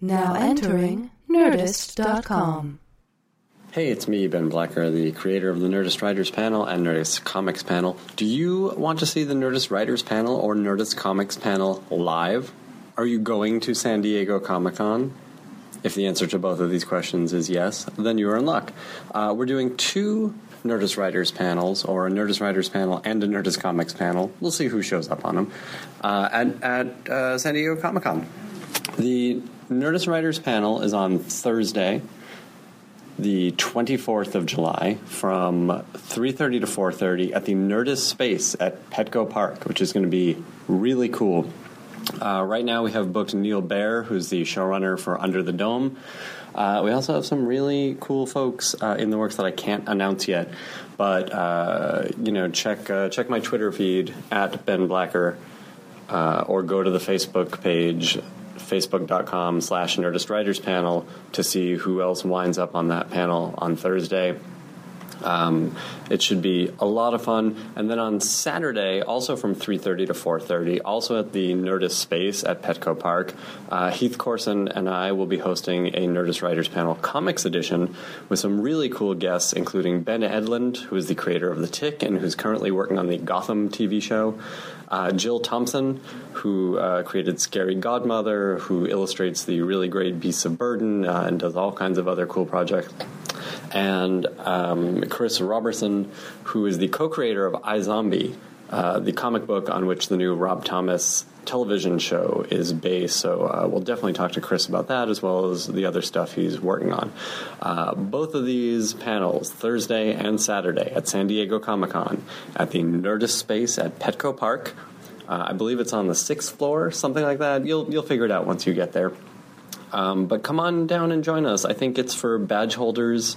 Now entering Nerdist.com. Hey, it's me, Ben Blacker, the creator of the Nerdist Writers panel and Nerdist Comics panel. Do you want to see the Nerdist Writers panel or Nerdist Comics panel live? Are you going to San Diego Comic Con? If the answer to both of these questions is yes, then you are in luck. Uh, we're doing two Nerdist Writers panels, or a Nerdist Writers panel and a Nerdist Comics panel. We'll see who shows up on them uh, at, at uh, San Diego Comic Con. The Nerdist Writers panel is on Thursday, the 24th of July, from 3:30 to 4:30 at the Nerdist Space at Petco Park, which is going to be really cool. Uh, right now, we have booked Neal Baer, who's the showrunner for Under the Dome. Uh, we also have some really cool folks uh, in the works that I can't announce yet, but uh, you know, check uh, check my Twitter feed at Ben Blacker, uh, or go to the Facebook page facebook.com slash nerdist writers panel to see who else winds up on that panel on thursday um, it should be a lot of fun. And then on Saturday, also from 3.30 to 4.30, also at the Nerdist Space at Petco Park, uh, Heath Corson and I will be hosting a Nerdist Writers Panel Comics Edition with some really cool guests, including Ben Edlund, who is the creator of The Tick and who's currently working on the Gotham TV show. Uh, Jill Thompson, who uh, created Scary Godmother, who illustrates the really great Beasts of Burden uh, and does all kinds of other cool projects. And um, Chris Roberson, who is the co-creator of iZombie, uh, the comic book on which the new Rob Thomas television show is based. So uh, we'll definitely talk to Chris about that as well as the other stuff he's working on. Uh, both of these panels, Thursday and Saturday at San Diego Comic Con at the Nerdist Space at Petco Park. Uh, I believe it's on the sixth floor, something like that. You'll you'll figure it out once you get there. Um, but come on down and join us. I think it's for badge holders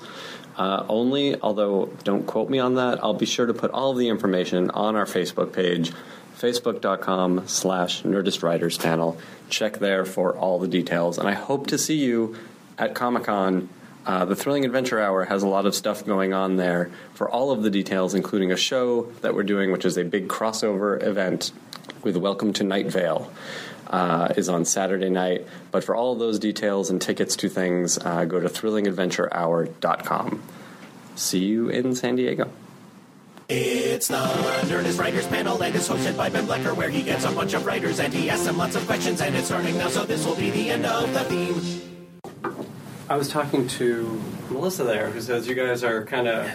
uh, only, although don't quote me on that. I'll be sure to put all of the information on our Facebook page, facebook.com slash Nerdist Writers panel. Check there for all the details. And I hope to see you at Comic Con. Uh, the Thrilling Adventure Hour has a lot of stuff going on there for all of the details, including a show that we're doing, which is a big crossover event with Welcome to Night Vale uh, is on Saturday night. But for all of those details and tickets to things, uh, go to thrillingadventurehour.com. See you in San Diego. It's the Nerdist Writers Panel and it's hosted by Ben Blacker where he gets a bunch of writers and he asks them lots of questions and it's starting now so this will be the end of the theme. I was talking to Melissa there, who says you guys are kind of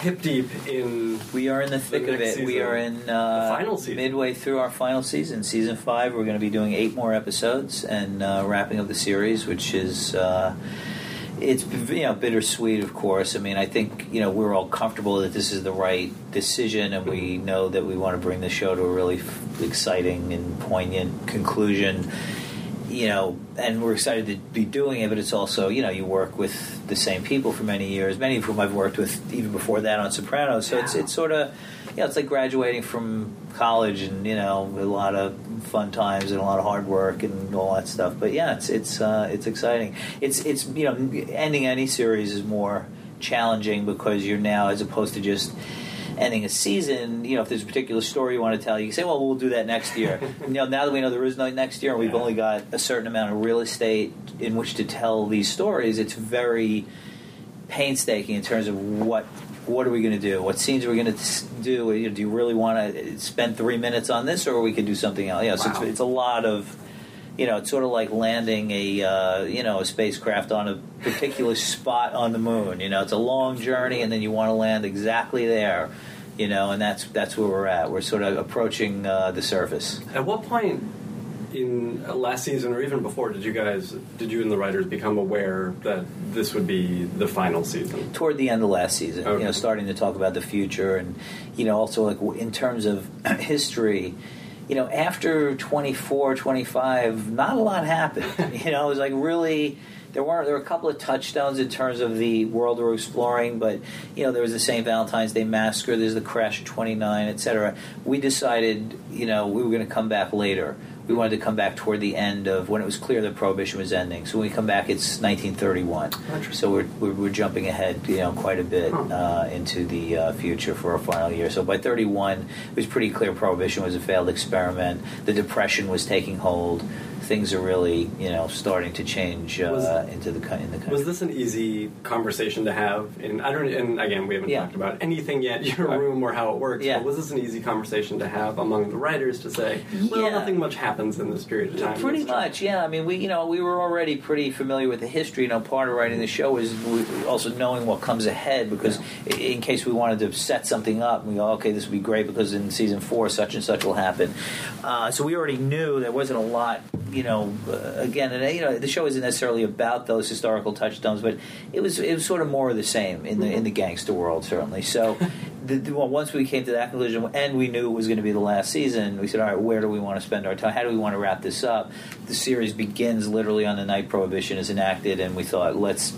hip deep in. We are in the thick of next it. We are in uh, The final season. midway through our final season, season five. We're going to be doing eight more episodes and uh, wrapping up the series, which is uh, it's you know bittersweet, of course. I mean, I think you know we're all comfortable that this is the right decision, and we know that we want to bring the show to a really f- exciting and poignant conclusion. You know, and we're excited to be doing it, but it's also, you know, you work with the same people for many years, many of whom I've worked with even before that on Sopranos. So it's it's sort of, you know, it's like graduating from college, and you know, a lot of fun times and a lot of hard work and all that stuff. But yeah, it's it's uh, it's exciting. It's it's you know, ending any series is more challenging because you're now as opposed to just ending a season, you know, if there's a particular story you want to tell, you can say, well, we'll do that next year. you know, now that we know there is no next year and we've only got a certain amount of real estate in which to tell these stories, it's very painstaking in terms of what what are we going to do? What scenes are we going to do? Do you really want to spend three minutes on this, or we could do something else? You know, so it's, it's a lot of you know, it's sort of like landing a uh, you know a spacecraft on a particular spot on the moon. You know, it's a long journey, and then you want to land exactly there. You know, and that's that's where we're at. We're sort of approaching uh, the surface. At what point in uh, last season or even before did you guys, did you and the writers become aware that this would be the final season? toward the end of last season. Okay. You know, starting to talk about the future, and you know, also like in terms of history. You know, after 24, 25, not a lot happened. you know, it was like really. There weren't. There were a couple of touchstones in terms of the world we're exploring, but you know there was the St. Valentine's Day massacre. There's the crash of '29, etc. We decided, you know, we were going to come back later. We wanted to come back toward the end of when it was clear that prohibition was ending. So when we come back, it's 1931. So we're, we're, we're jumping ahead, you know, quite a bit uh, into the uh, future for our final year. So by 31, it was pretty clear prohibition was a failed experiment. The depression was taking hold. Things are really you know starting to change uh, Was- into the in the country. Was this an easy conversation to have? And I don't. And again, we haven't Yeah. talked about anything yet, your room or how it works. Yeah. But was this an easy conversation to have among the writers to say, well, Yeah. nothing much happens in this period of time? Pretty much, yeah. I mean, we you know we were already pretty familiar with the history. You know, part of writing the show is also knowing what comes ahead because in case we wanted to set something up, we go, okay, this would be great because in season four such and such will happen. Uh, so we already knew there wasn't a lot. You know, uh, again, and you know, the show isn't necessarily about those historical touchstones, but it was it was sort of more of the same in the in the gangster world, certainly. So. The, the- well, once we came to that conclusion, and we knew it was going to be the last season, we said, "All right, where do we want to spend our time? How do we want to wrap this up?" The series begins literally on the night Prohibition is enacted, and we thought, "Let's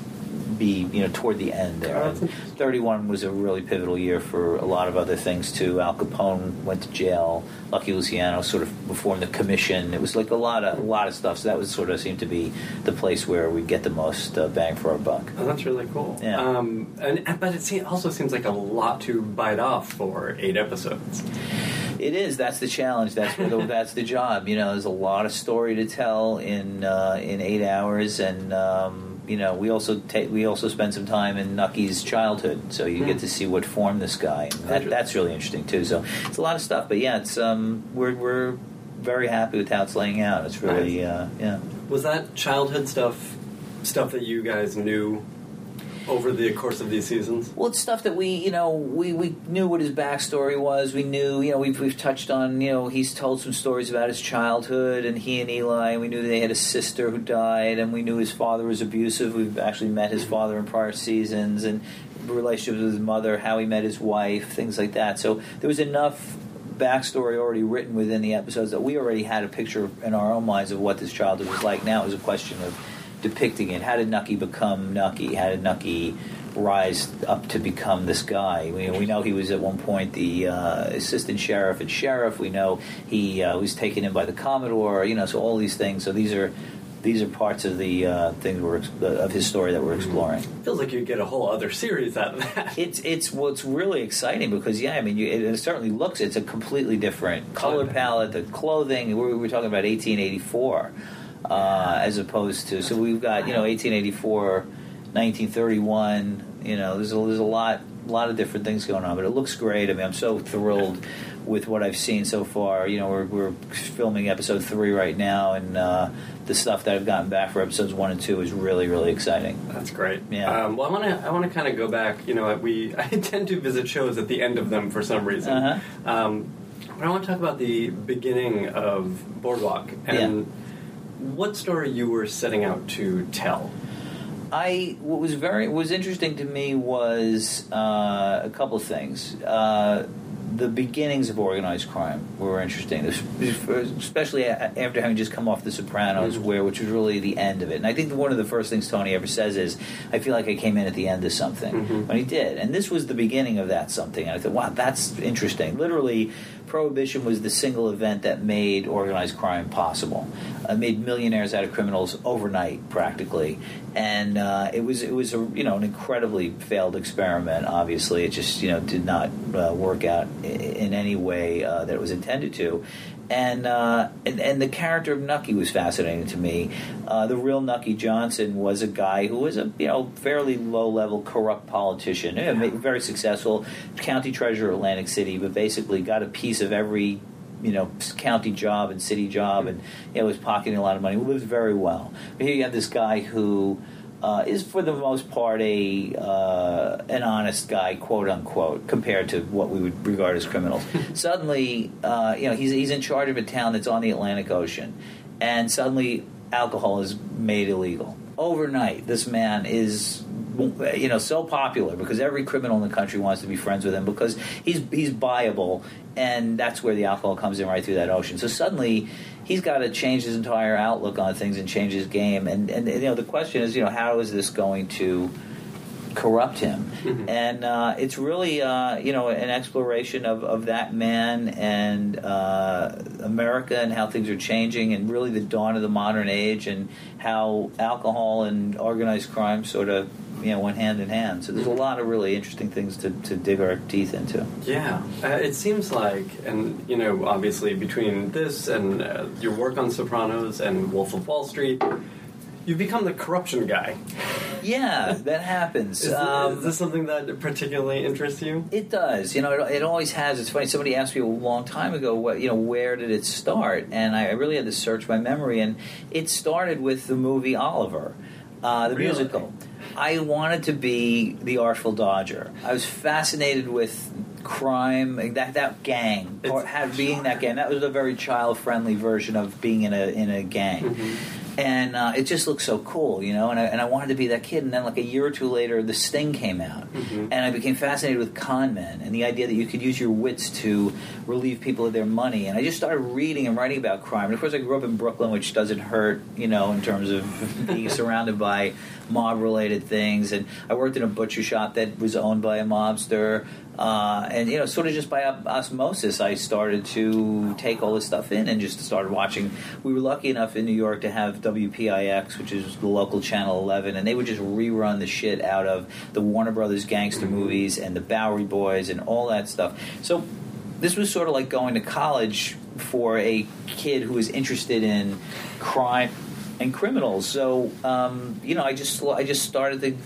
be, you know, toward the end there." Oh, And Thirty-one was a really pivotal year for a lot of other things too. Al Capone went to jail. Lucky Luciano sort of formed the commission. It was like a lot of a lot of stuff. So that was sort of seemed to be the place where we get the most uh, bang for our buck. Oh, that's really cool. Yeah. Um, and, but it also seems like a lot to bite off for eight episodes. It is. That's the challenge. That's the, that's the job. You know, there's a lot of story to tell in uh, in eight hours, and um, you know, we also take we also spend some time in Nucky's childhood, so you get to see what formed this guy. And that, that's really interesting too. So it's a lot of stuff. But yeah, it's um, we're we're very happy with how it's laying out. It's really uh, yeah. Was that childhood stuff stuff that you guys knew over the course of these seasons? Well, it's stuff that we, you know, we, we knew what his backstory was. We knew, you know, we've, we've touched on, you know, he's told some stories about his childhood and he and Eli. And we knew they had a sister who died, and we knew his father was abusive. We've actually met his father in prior seasons, and relationships with his mother, how he met his wife, things like that. So there was enough backstory already written within the episodes that we already had a picture in our own minds of what this childhood was like. Now it was a question of depicting it. How did Nucky become Nucky? How did Nucky rise up to become this guy? We, we know he was at one point the uh, assistant sheriff and sheriff. We know he uh, was taken in by the Commodore. You know, so all these things. So these are these are parts of the uh, things we're ex- of his story that we're exploring. Feels like you'd get a whole other series out of that. It's it's what's really exciting because yeah, I mean, you, it, it certainly looks it's a completely different color palette, the clothing. We're, we're talking about 1884 uh, as opposed to so we've got you know 1884, 1931. You know, there's a, there's a lot lot of different things going on, but it looks great. I mean, I'm so thrilled with what I've seen so far. You know, we're, we're filming episode three right now, and uh, the stuff that I've gotten back for episodes one and two is really really exciting. That's great. Yeah. Um, well, I want to. I want to kind of go back. You know, we I tend to visit shows at the end of them for some reason. Uh-huh. Um, but I want to talk about the beginning of Boardwalk and what story you were setting out to tell. I what was very what was interesting to me was uh, a couple of things. Uh, the beginnings of organized crime were interesting, especially after having just come off The Sopranos, where which was really the end of it. And I think one of the first things Tony ever says is, "I feel like I came in at the end of something," Mhm. when he did. And this was the beginning of that something. And I thought, "Wow, that's interesting." Literally, Prohibition was the single event that made organized crime possible. Uh, made millionaires out of criminals overnight, practically, and uh, it was it was a you know an incredibly failed experiment. Obviously, it just you know did not uh, work out in any way uh, that it was intended to. And, uh, and and the character of Nucky was fascinating to me. Uh, the real Nucky Johnson was a guy who was a you know fairly low level corrupt politician, know, very successful county treasurer of Atlantic City, but basically got a piece of every you know county job and city job, and you know, was pocketing a lot of money. He lives very well. But here you have this guy who uh, is for the most part a uh, an honest guy, quote unquote, compared to what we would regard as criminals. suddenly, uh, you know, he's he's in charge of a town that's on the Atlantic Ocean, and suddenly alcohol is made illegal overnight. This man is. You know, so popular because every criminal in the country wants to be friends with him because he's he's buyable, and that's where the alcohol comes in right through that ocean. So suddenly, he's got to change his entire outlook on things and change his game. And and you know, the question is, you know, how is this going to corrupt him, Mm-hmm. and uh, it's really uh, you know an exploration of, of that man and uh, America and how things are changing, and really the dawn of the modern age, and how alcohol and organized crime sort of you know went hand in hand. So there's a lot of really interesting things to, to dig our teeth into. Yeah, uh, it seems like, and you know, obviously between this and uh, your work on Sopranos and Wolf of Wall Street, you've become the corruption guy. Yeah, that happens. Is, Um, is this something that particularly interests you? It does. You know, it, it always has. It's funny. Somebody asked me a long time ago, what you know, where did it start? And I, I really had to search my memory, and it started with the movie Oliver, uh, the Really? musical. I wanted to be the Artful Dodger. I was fascinated with crime, that that gang, or It's- had being that gang. That was a very child friendly version of being in a in a gang. And uh, it just looked so cool, you know. And I, and I wanted to be that kid. And then, like a year or two later, The Sting came out, and I became fascinated with con men and the idea that you could use your wits to relieve people of their money. And I just started reading and writing about crime. And of course, I grew up in Brooklyn, which doesn't hurt, you know, in terms of being surrounded by mob-related things. And I worked in a butcher shop that was owned by a mobster. Uh, and you know, sort of just by osmosis, I started to take all this stuff in and just started watching. We were lucky enough in New York to have WPIX, which is the local channel 11, and they would just rerun the shit out of the Warner Brothers gangster movies and the Bowery Boys and all that stuff. So this was sort of like going to college for a kid who was interested in crime and criminals. So um, you know, I just I just started to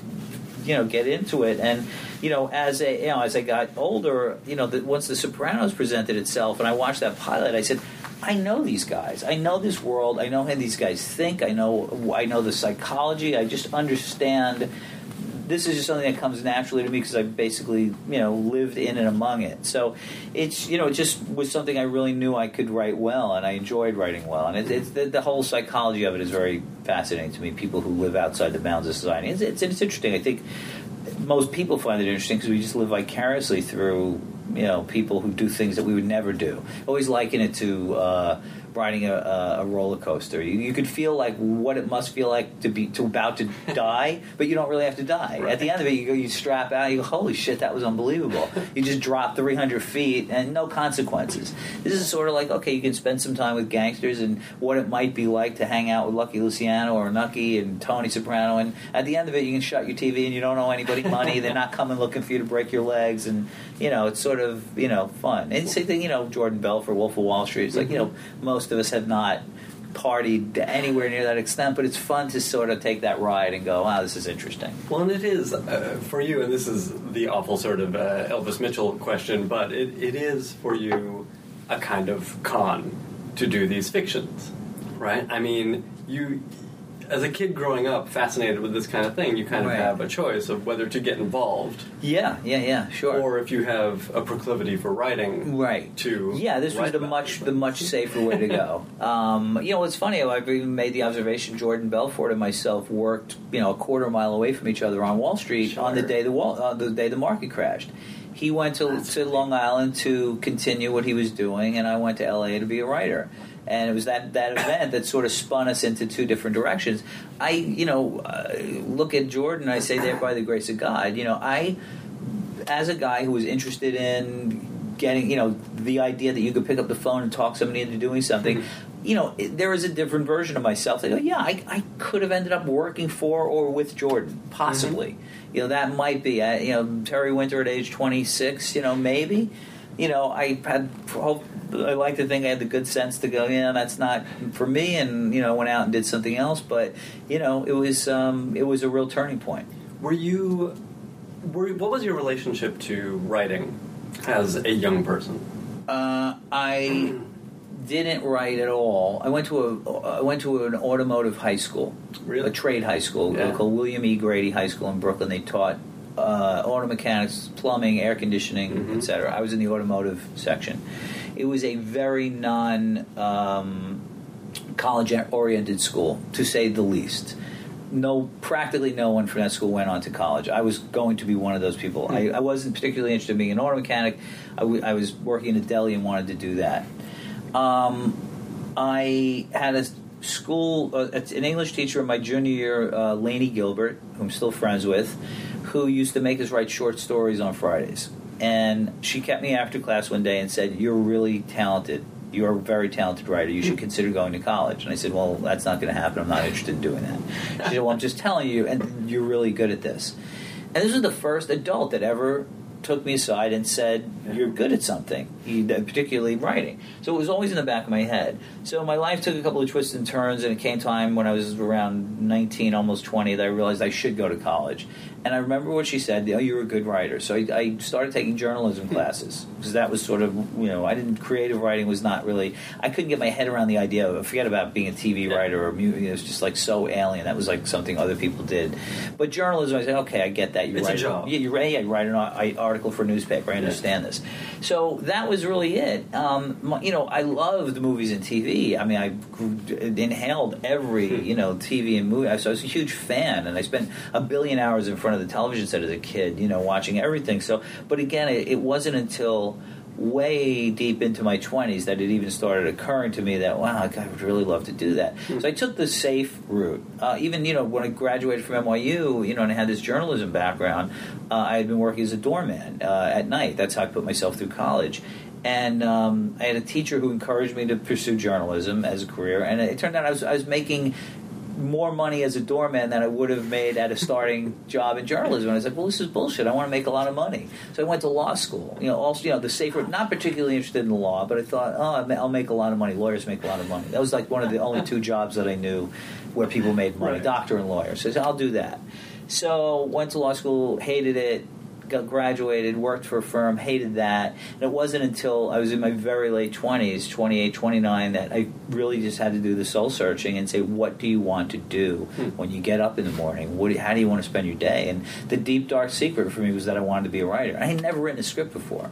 you know get into it and you know as a you know as I got older you know the, once the Sopranos presented itself and I watched that pilot I said I know these guys I know this world I know how these guys think I know I know the psychology I just understand this is just something that comes naturally to me because I basically, you know, lived in and among it. So it's, you know, it just was something I really knew I could write well, and I enjoyed writing well. And it, it's the, the whole psychology of it is very fascinating to me. People who live outside the bounds of society, it's, it's, it's interesting. I think most people find it interesting because we just live vicariously through, you know, people who do things that we would never do. Always liken it to. Uh, riding a, a, a roller coaster. You, you could feel like what it must feel like to be to about to die, but you don't really have to die. At the end of it, you go, you strap out, you go, holy shit, that was unbelievable. You just drop 300 feet and no consequences. This is sort of like okay, you can spend some time with gangsters and what it might be like to hang out with Lucky Luciano or Nucky and Tony Soprano, and at the end of it, you can shut your TV and you don't owe anybody money. They're not coming looking for you to break your legs, and you know it's sort of you know fun. And same thing, you know, Jordan Belfort Wolf of Wall Street. It's like you know most of us have not partied anywhere near that extent, but it's fun to sort of take that ride and go, wow, this is interesting. Well, and it is uh, for you, and this is the awful sort of uh, Elvis Mitchell question, but it, it is for you a kind of con to do these fictions, right? I mean, you, as a kid growing up, fascinated with this kind of thing, you kind Right. of have a choice of whether to get involved Yeah, yeah, yeah, sure. or if you have a proclivity for writing. Right. To yeah, this was the much the much safer way to go. um, you know, it's funny. I've even made the observation. Jordan Belfort and myself worked, you know, a quarter mile away from each other on Wall Street on the day the wall on the day the market crashed. He went to, to Long Island to continue what he was doing, and I went to LA to be a writer. And it was that, that event that sort of spun us into two different directions. I, you know, uh, look at Jordan. I say there by the grace of God. You know, I as a guy who was interested in getting, you know, the idea that you could pick up the phone and talk somebody into doing something, mm-hmm. you know, there is a different version of myself. That go, yeah, I, I could have ended up working for or with Jordan, possibly. Mm-hmm. You know, that might be. I, you know, Terry Winter at age twenty six. You know, maybe. You know, I had. I like to think I had the good sense to go, yeah, that's not for me, and you know, went out and did something else. But you know, it was um, it was a real turning point. Were you? Were, what was your relationship to writing as a young person? Uh, I didn't write at all. I went to a I went to an automotive high school, Really? a trade high school Yeah. called William E. Grady High School in Brooklyn. They taught uh, auto mechanics, plumbing, air conditioning, Mhm. etc. I was in the automotive section. It was a very non um, college oriented school, to say the least. No, practically no one from that school went on to college. I was going to be one of those people. I, I wasn't particularly interested in being an auto mechanic. I, w- I was working in a deli and wanted to do that. Um, I had a school, uh, an English teacher in my junior year, uh, Laney Gilbert, who I'm still friends with, who used to make us write short stories on Fridays. And she kept me after class one day and said, You're really talented. You're a very talented writer. You should consider going to college. And I said, Well, that's not going to happen. I'm not interested in doing that. She said, Well, I'm just telling you, and you're really good at this. And this was the first adult that ever took me aside and said, "You're good at something, particularly writing." So it was always in the back of my head. So my life took a couple of twists and turns, and it came time when I was around 19, almost 20, that I realized I should go to college. And I remember what she said, "Oh, you're a good writer." So I, I started taking journalism classes because that was sort of, you know, I didn't creative writing was not really. I couldn't get my head around the idea of forget about being a TV writer or mu- it was just like so alien. That was like something other people did. But journalism, I said, okay, I get that. You It's a write job. Yeah, you write, yeah, you write an article for a newspaper. I understand this. So that was really it. Um, my- you know, I loved movies and TV. I mean, I inhaled every Hmm. you know TV and movie. So I was a huge fan, and I spent a billion hours in front of the television set as a kid. You know, watching everything. So, but again, it, it wasn't until way deep into my 20s that it even started occurring to me that wow I would really love to do that. So I took the safe route. Uh, even you know when I graduated from NYU you know and I had this journalism background uh, I had been working as a doorman uh, at night. That's how I put myself through college. And um, I had a teacher who encouraged me to pursue journalism as a career. And it turned out I was, I was making more money as a doorman than I would have made at a starting job in journalism. And I was like, well, this is bullshit. I want to make a lot of money. So I went to law school. You know, also, you know, the safer, not particularly interested in the law, but I thought, oh, I'll make a lot of money. Lawyers make a lot of money. That was like one of the only two jobs that I knew where people made money, Right. doctor and lawyer. So I said, I'll do that. So went to law school, hated it, got graduated, worked for a firm, hated that. And it wasn't until I was in my very late 20s, 28, 29, that I really just had to do the soul searching and say, what do you want to do hmm. when you get up in the morning? What do you, how do you want to spend your day? And the deep, dark secret for me was that I wanted to be a writer. I had never written a script before.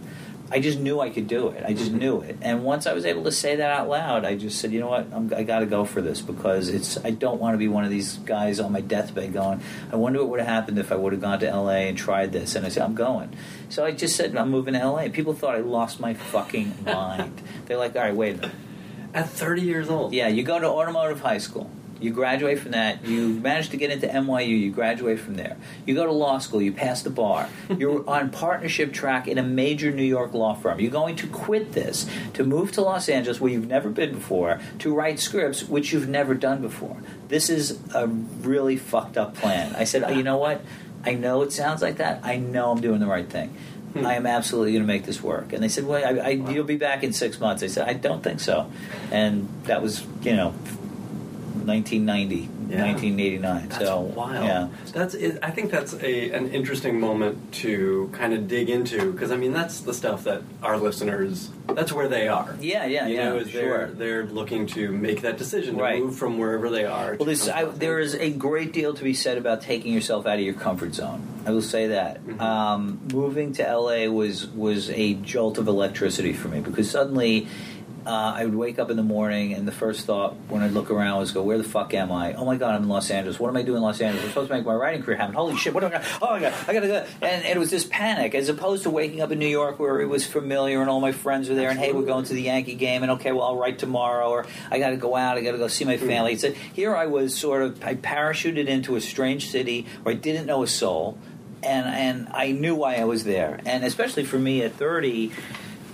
I just knew I could do it. I just mm-hmm. knew it. And once I was able to say that out loud, I just said, you know what, I'm, I got to go for this because it's. I don't want to be one of these guys on my deathbed going, I wonder what would have happened if I would have gone to L.A. and tried this. And I said, I'm going. So I just said, I'm moving to L.A. People thought I lost my fucking mind. They're like, all right, wait a minute. At 30 years old. Yeah, you go to automotive high school. You graduate from that. You manage to get into NYU. You graduate from there. You go to law school. You pass the bar. You're on partnership track in a major New York law firm. You're going to quit this to move to Los Angeles, where you've never been before, to write scripts which you've never done before. This is a really fucked up plan. I said, oh, you know what? I know it sounds like that. I know I'm doing the right thing. Hmm. I am absolutely going to make this work. And they said, well, I, I, you'll be back in six months. I said, I don't think so. And that was, you know, 1990, Yeah. 1989. That's so wild. Yeah. That's. It, I think that's a an interesting moment to kind of dig into because I mean that's the stuff that our listeners. That's where they are. Yeah, yeah, you yeah. know, is sure. they're they're looking to make that decision to Right. move from wherever they are. Well, this, I, there is a great deal to be said about taking yourself out of your comfort zone. I will say that. Mhm. Um, moving to LA was was a jolt of electricity for me because suddenly. Uh, I would wake up in the morning, and the first thought when I'd look around was, "Go, where the fuck am I? Oh my god, I'm in Los Angeles. What am I doing in Los Angeles? I'm supposed to make my writing career happen. Holy shit! What am I? Oh my god, I gotta go!" And, and it was this panic, as opposed to waking up in New York where it was familiar and all my friends were there, and hey, we're going to the Yankee game, and okay, well, I'll write tomorrow, or I got to go out, I got to go see my family. It's a, here I was sort of I parachuted into a strange city where I didn't know a soul, and and I knew why I was there, and especially for me at thirty.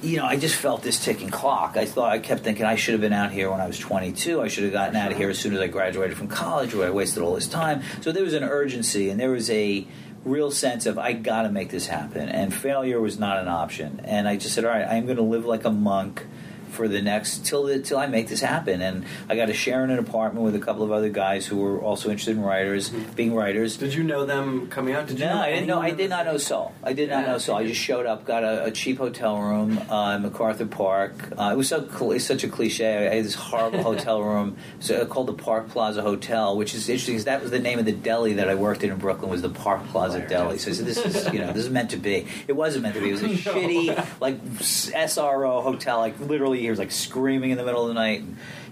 You know, I just felt this ticking clock. I thought I kept thinking I should have been out here when I was 22. I should have gotten out of here as soon as I graduated from college, where I wasted all this time. So there was an urgency, and there was a real sense of I got to make this happen, and failure was not an option. And I just said, all right, I'm going to live like a monk for the next till the, till I make this happen. And I got to share in an apartment with a couple of other guys who were also interested in writers, being writers. Did you know them coming out? Did you No, know I didn't know. I did not know? Soul. I did not know Soul. I just showed up, got a, a cheap hotel room uh, in MacArthur Park. Uh, it was so cl- it's such a cliche. I had this horrible hotel room so, uh, called the Park Plaza Hotel, which is interesting because that was the name of the deli that I worked in in Brooklyn was the Park Plaza Deli. So I said, this is you know this is meant to be. It wasn't meant to be. It was a shitty like SRO hotel. Like literally, he was like screaming in the middle of the night.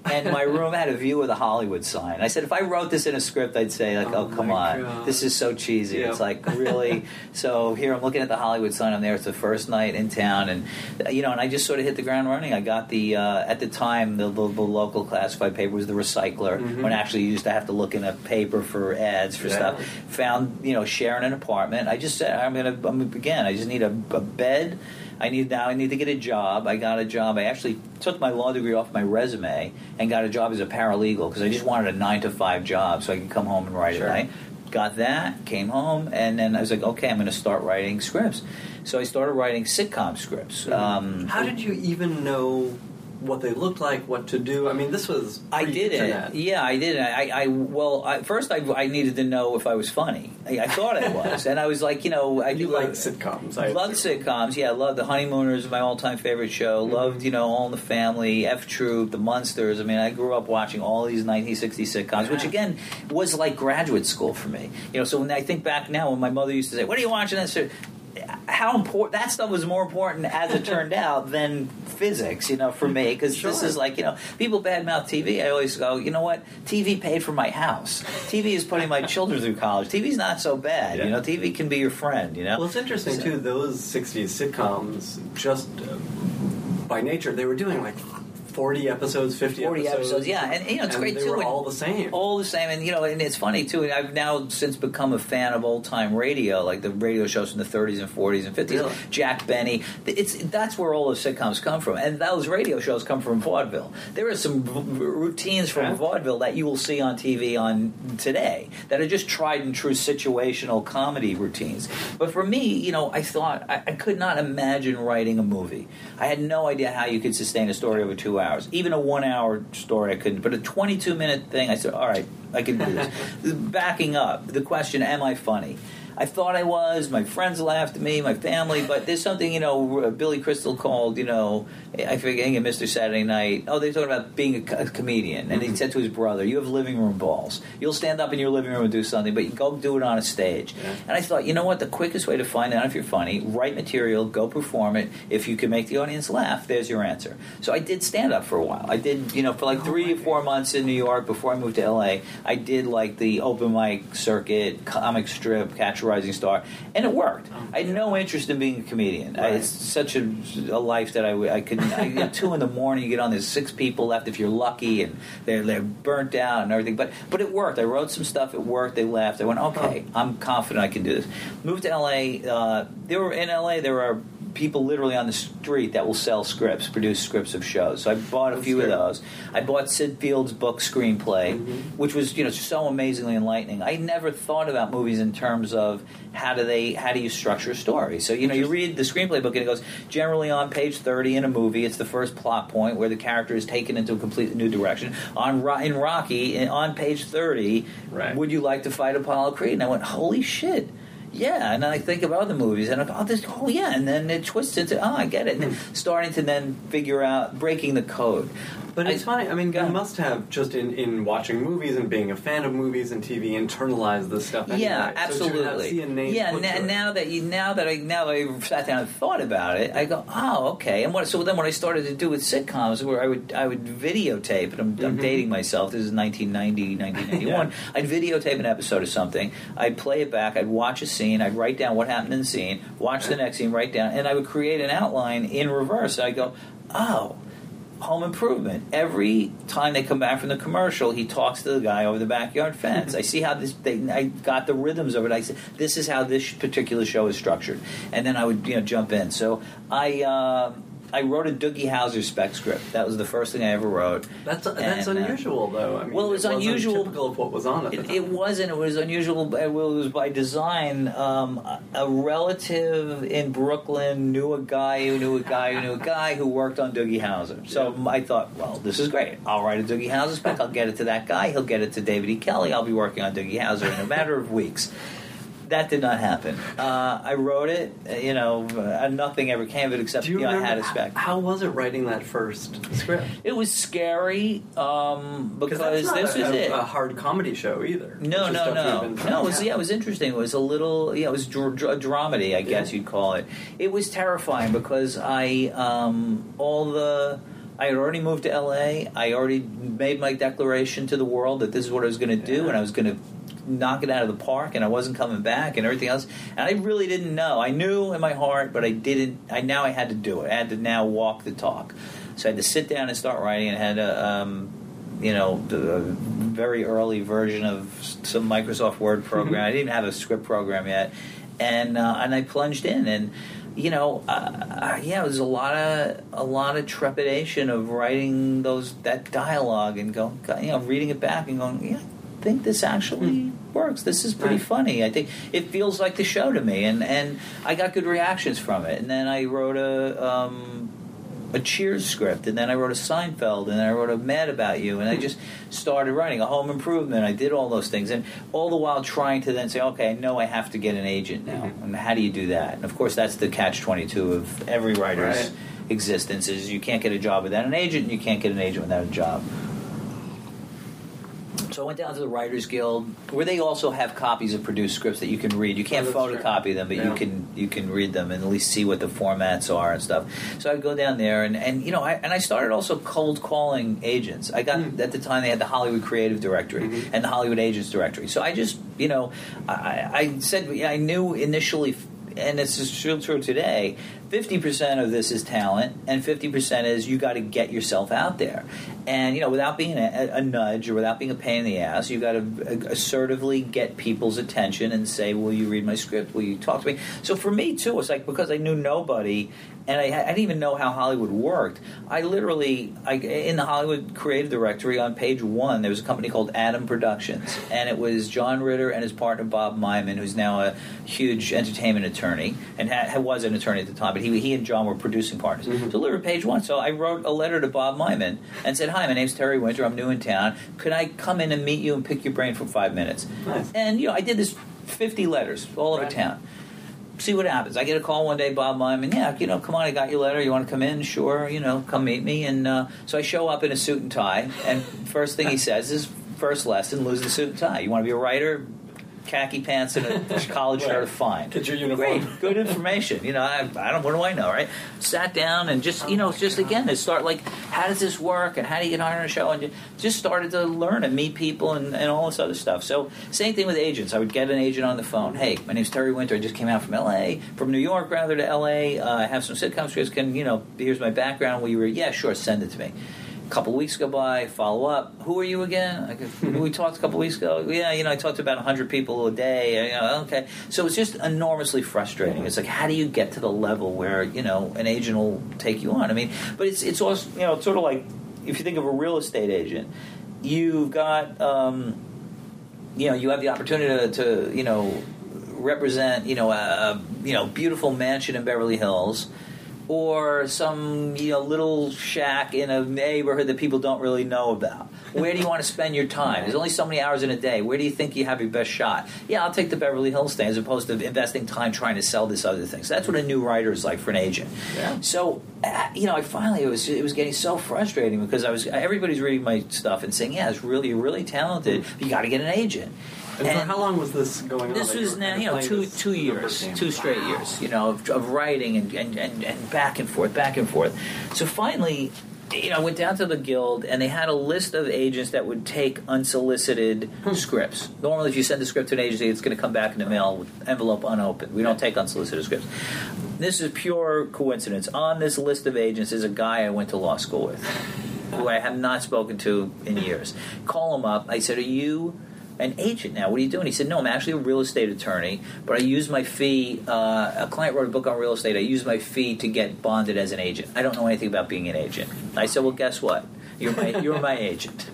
And my room had a view of the Hollywood sign. I said, if I wrote this in a script, I'd say like, Oh oh, come on, God. this is so cheesy. Yeah. It's like really. so here I'm looking at the Hollywood sign. I'm there. It's the first night in town, and you know, and I just sort of hit the ground running. I got the uh, at the time the, the, the local classified paper was the Recycler. Mhm. When actually you used to have to look in a paper for ads for Yeah. stuff. Found you know sharing an apartment. I just said I'm gonna I'm, again. I just need a, a bed. I need now. I need to get a job. I got a job. I actually took my law degree off my resume and got a job as a paralegal because I just wanted a nine to five job so I could come home and write Sure. at night. Got that. Came home and then I was like, okay, I'm going to start writing scripts. So I started writing sitcom scripts. Um, How did you even know what they looked like, what to do? I mean, this was I did it. Yeah, I did it. I, I well, I, first I, I needed to know if I was funny. I, I thought I was, and I was like, you know, I You do like sitcoms? I love sitcoms. Yeah, I love The Honeymooners, my all-time favorite show. Mm-hmm. Loved, you know, All in the Family, F Troop, The Munsters. I mean, I grew up watching all these 1960s sitcoms, which again was like graduate school for me. You know, so when I think back now, when my mother used to say, "What are you watching?" This, how important that stuff was more important as it turned out than physics. You know, for me because this is like you know people badmouth TV. I always go, you know what? TV paid for my house. TV is putting my children through college. TV's not so bad. Yeah. You know, TV can be your friend. You know. Well, it's interesting So- too. Those '60s sitcoms, just uh, by nature, they were doing like 40 episodes, 50 40 episodes. episodes, yeah, and you know it's and great they too. Were and all the same. all the same, and you know, and it's funny too. And I've now since become a fan of old time radio, like the radio shows from the 30s and 40s and 50s. Really? Jack Benny, it's that's where all those sitcoms come from, and those radio shows come from vaudeville. There are some routines from Yeah. vaudeville that you will see on TV on today that are just tried and true situational comedy routines. But for me, you know, I thought I, I could not imagine writing a movie. I had no idea how you could sustain a story over two hours, even a one hour story I couldn't. But a 22 minute thing, I said, all right, I can do this. Backing up, the question, am I funny? I thought I was. My friends laughed at me, my family, but there's something, you know, uh, Billy Crystal called, you know, I forget, Mr. Saturday Night. Oh, they're talking about being a, comedian. And he mm-hmm. said to his brother, You have living room balls. You'll stand up in your living room and do something, but you go do it on a stage. Yeah. And I thought, you know what? The quickest way to find out if you're funny, write material, go perform it. If you can make the audience laugh, there's your answer. So I did stand up for a while. I did, you know, for like oh three or four months in New York before I moved to LA. I did like the open mic circuit, comic strip, Catch Rising Star, and it worked. I had no interest in being a comedian. I, it's such a, a life that I, I couldn't. I, at two in the morning, you get on. There's six people left if you're lucky, and they're they're burnt out and everything. But but it worked. I wrote some stuff. It worked. They laughed. I went, okay, I'm confident I can do this. Moved to LA. Uh, there were in LA. There are people literally on the street that will sell scripts, produce scripts of shows. So I bought a few of those. I bought Syd Field's book screenplay, Mm-hmm. which was you know so amazingly enlightening. I never thought about movies in terms of how do they how do you structure a story. So you know you read the screenplay book and it goes generally on page thirty in a movie. It's the first plot point where the character is taken into a completely new direction. On in Rocky on page thirty, Right. would you like to fight Apollo Creed? And I went, holy shit. Yeah, and then I think of other movies, and I oh, this, oh yeah, and then it twists into, oh, I get it, and then hmm. starting to then figure out breaking the code. But it's I- funny. I mean, Go you must have just in, in watching movies and being a fan of movies and TV internalized this stuff. Anyway. Yeah, So absolutely. see a yeah, put na- to it. now that you now that I now that I sat down and thought about it, I go, oh, okay. And what? So then, what I started to do with sitcoms, where I would I would videotape, and I'm, I'm Mhm. dating myself. This is 1990, 1991. I'd videotape an episode of something. I'd play it back. I'd watch a scene. I'd write down what happened in the scene. Watch the next scene. Write down, and I would create an outline in reverse. I go, oh. Home Improvement. Every time they come back from the commercial, he talks to the guy over the backyard fence. I see how this. They, I got the rhythms of it. I said, "This is how this particular show is structured," and then I would, you know, jump in. So I, uh, I wrote a Doogie Howser spec script. That was the first thing I ever wrote. That's that's And, uh, unusual, though. I mean, well, it was wasn't unusual- Typical of what was on the It, it wasn't. It was unusual. It was by design. Um, a- a relative in Brooklyn knew a guy who knew a guy who knew a guy who worked on Doogie Howser. So I thought, well, this is great. I'll write a Doogie Howser spec. I'll get it to that guy. He'll get it to David E. Kelley. I'll be working on Doogie Howser in a matter of weeks. That did not happen. Uh, I wrote it. uh, You know, uh, nothing ever came of it except Do you you know, I had a spec. how was it writing that first script? It was scary um, because this a, was a, it. a hard comedy show either. No, no, no, no. It was yeah, it was interesting. It was a little, yeah, it was dr- dr- dramedy, I guess Yeah. you'd call it. It was terrifying because I um, all the I had already moved to LA. I already made my declaration to the world that this is what I was going to do, Yeah. and I was going to knock it out of the park, and I wasn't coming back, and everything else. And I really didn't know. I knew in my heart, but I didn't. I now I had to do it. I had to now walk the talk. So I had to sit down and start writing, and had a. Um, you know, the very early version of some Microsoft Word program. I didn't have a script program yet, and uh, and I plunged in, and you know, uh, uh, yeah, it was a lot of a lot of trepidation of writing those that dialogue and going, you know, reading it back and going, yeah, think this actually works. This is pretty funny. I think it feels like the show to me, and and I got good reactions from it. And then I wrote a. Um, a Cheers script, and then I wrote a Seinfeld, and then I wrote a Mad About You, and I just started writing a Home Improvement. I did all those things, and all the while trying to then say, okay, I know I have to get an agent now, Mhm. and how do you do that? And of course, that's the catch twenty two of every writer's Right. existence: is you can't get a job without an agent, and you can't get an agent without a job. So I went down to the Writers Guild, where they also have copies of produced scripts that you can read. You can't Oh, that's true. photocopy them, but you can you can read them and at least see what the formats are and stuff. So I'd go down there and, and you know I, and I started also cold calling agents. I got Hmm. at the time they had the Hollywood Creative Directory Mhm. and the Hollywood Agents Directory. So I just you know I, I said I knew initially. And it's still true today. Fifty percent of this is talent, and fifty percent is you got to get yourself out there. And you know, without being a, a nudge or without being a pain in the ass, you got to assertively get people's attention and say, "Will you read my script? Will you talk to me?" So for me too, it's like because I knew nobody, and I, I didn't even know how Hollywood worked. I literally, I, in the Hollywood Creative Directory on page one, there was a company called Adam Productions, and it was John Ritter and his partner Bob Myman, who's now a huge entertainment attorney and ha- was an attorney at the time, but he, he and John were producing partners. So literally page one. So I wrote a letter to Bob Myman and said, "Hi, my name's Terry Winter. I'm new in town. Could I come in and meet you and pick your brain for five minutes?" Nice. And you know, I did this 50 letters all over Right. town see what happens. I get a call one day, Bob Myman, yeah, you know, come on, I got your letter. You want to come in? Sure, you know, come meet me. And uh, so I show up in a suit and tie, and first thing he says is, first lesson, lose the suit and tie. You want to be a writer? Khaki pants and a college shirt, fine. Get your uniform. Great, good information. You know, I, I don't. What do I know, right? Sat down and just, you know, just again to start like, how does this work, and how do you get hired on a show, and just started to learn and meet people and, and all this other stuff. So same thing with agents. I would get an agent on the phone. Hey, my name's Terry Winter. I just came out from L.A. from New York rather to L.A. Uh, I have some sitcom scripts. Can you know? Here's my background. Will you read? Yeah, sure. Send it to me. A couple weeks go by, follow up. Who are you again? We talked a couple weeks ago. Yeah, you know, I talked to about 100 people a day. You know, okay. So it's just enormously frustrating. It's like, how do you get to the level where, you know, an agent will take you on? I mean, but it's, it's also, you know, it's sort of like if you think of a real estate agent, you've got, um, you know, you have the opportunity to, to you know, represent, you know, a, a you know beautiful mansion in Beverly Hills, or some you know little shack in a neighborhood that people don't really know about. Where do you want to spend your time? There's only so many hours in a day. Where do you think you have your best shot? Yeah, I'll take the Beverly Hills thing as opposed to investing time trying to sell this other thing. So that's what a new writer is like for an agent. Yeah. So, uh, you know, I finally it was it was getting so frustrating because I was everybody's reading my stuff and saying, "Yeah, it's really really talented. But you got to get an agent." And, for how long was this going on? This was now, you know, two two years, two straight years, you know, of, of writing and, and, and, and back and forth, back and forth. So finally, you know, I went down to the guild and they had a list of agents that would take unsolicited hmm. scripts. Normally, if you send a script to an agency, it's going to come back in the mail with envelope unopened. We don't take unsolicited scripts. This is pure coincidence. On this list of agents is a guy I went to law school with, who I have not spoken to in years. Call him up. I said, "Are you?" An agent now. What are you doing? He said, No, I'm actually a real estate attorney, but I use my fee. Uh, a client wrote a book on real estate. I use my fee to get bonded as an agent. I don't know anything about being an agent. I said, Well, guess what? You're my, you're my agent.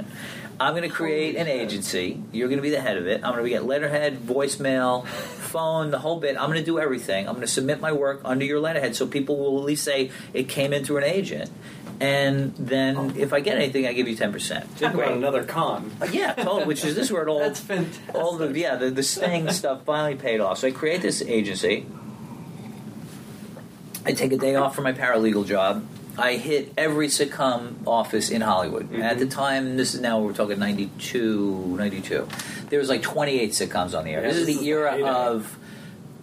I'm going to create an agency. You're going to be the head of it. I'm going to get letterhead, voicemail, phone, the whole bit. I'm going to do everything. I'm going to submit my work under your letterhead so people will at least say it came in through an agent. And then if I get anything, I give you 10%. Talk about another con. Uh, Yeah, totally. Which is this is where it all That's fantastic. all the yeah the the Sting stuff finally paid off. So I create this agency. I take a day off from my paralegal job. I hit every sitcom office in Hollywood. And at the time, this is now we're talking 92, 92. There was like 28 sitcoms on the air. Yeah, this is this the is the era heyday. of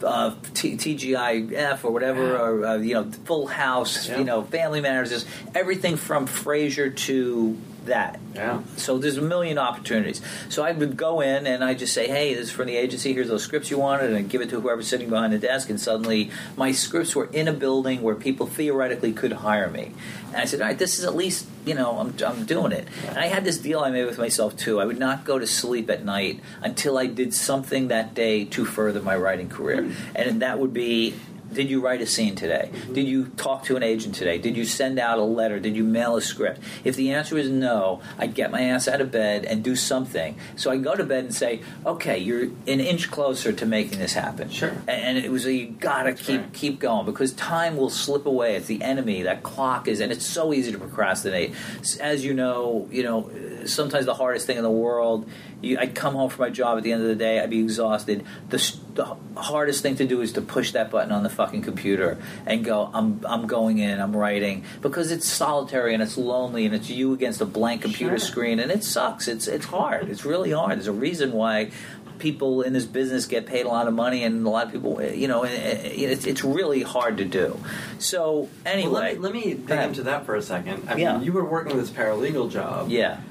uh, T- TGIF or whatever, or uh, you know, Full House, Yeah. you know, Family Matters, just everything from Frasier to that. Yeah. So there's a million opportunities. So I would go in and I just say, "Hey, this is from the agency. Here's those scripts you wanted," and I'd give it to whoever's sitting behind the desk. And suddenly, my scripts were in a building where people theoretically could hire me. And I said, "All right, this is at least you know I'm, I'm doing it." And I had this deal I made with myself too. I would not go to sleep at night until I did something that day to further my writing career, hmm. and that would be did you write a scene today? Did you talk to an agent today? Did you send out a letter? Did you mail a script? If the answer is no, I'd get my ass out of bed and do something. So I go to bed and say, okay, you're an inch closer to making this happen. Sure. And, it was a, you gotta keep right. keep going because time will slip away. It's the enemy. That clock is, and it's so easy to procrastinate. As you know, you know, sometimes the hardest thing in the world. You, I'd come home from my job at the end of the day. I'd be exhausted. The, the hardest thing to do is to push that button on the fucking computer and go. I'm I'm going in. I'm writing because it's solitary and it's lonely and it's you against a blank computer Sure. screen and it sucks. It's it's hard. It's really hard. There's a reason why people in this business get paid a lot of money and a lot of people you know it's, it's really hard to do so anyway Well, let me, let me dig ahead. into that for a second. I mean, Yeah. you were working this paralegal job, yeah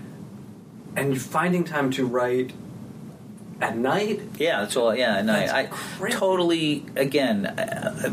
and you're finding time to write at night. Yeah, that's all. Yeah, and That's I, crazy. totally again. Uh,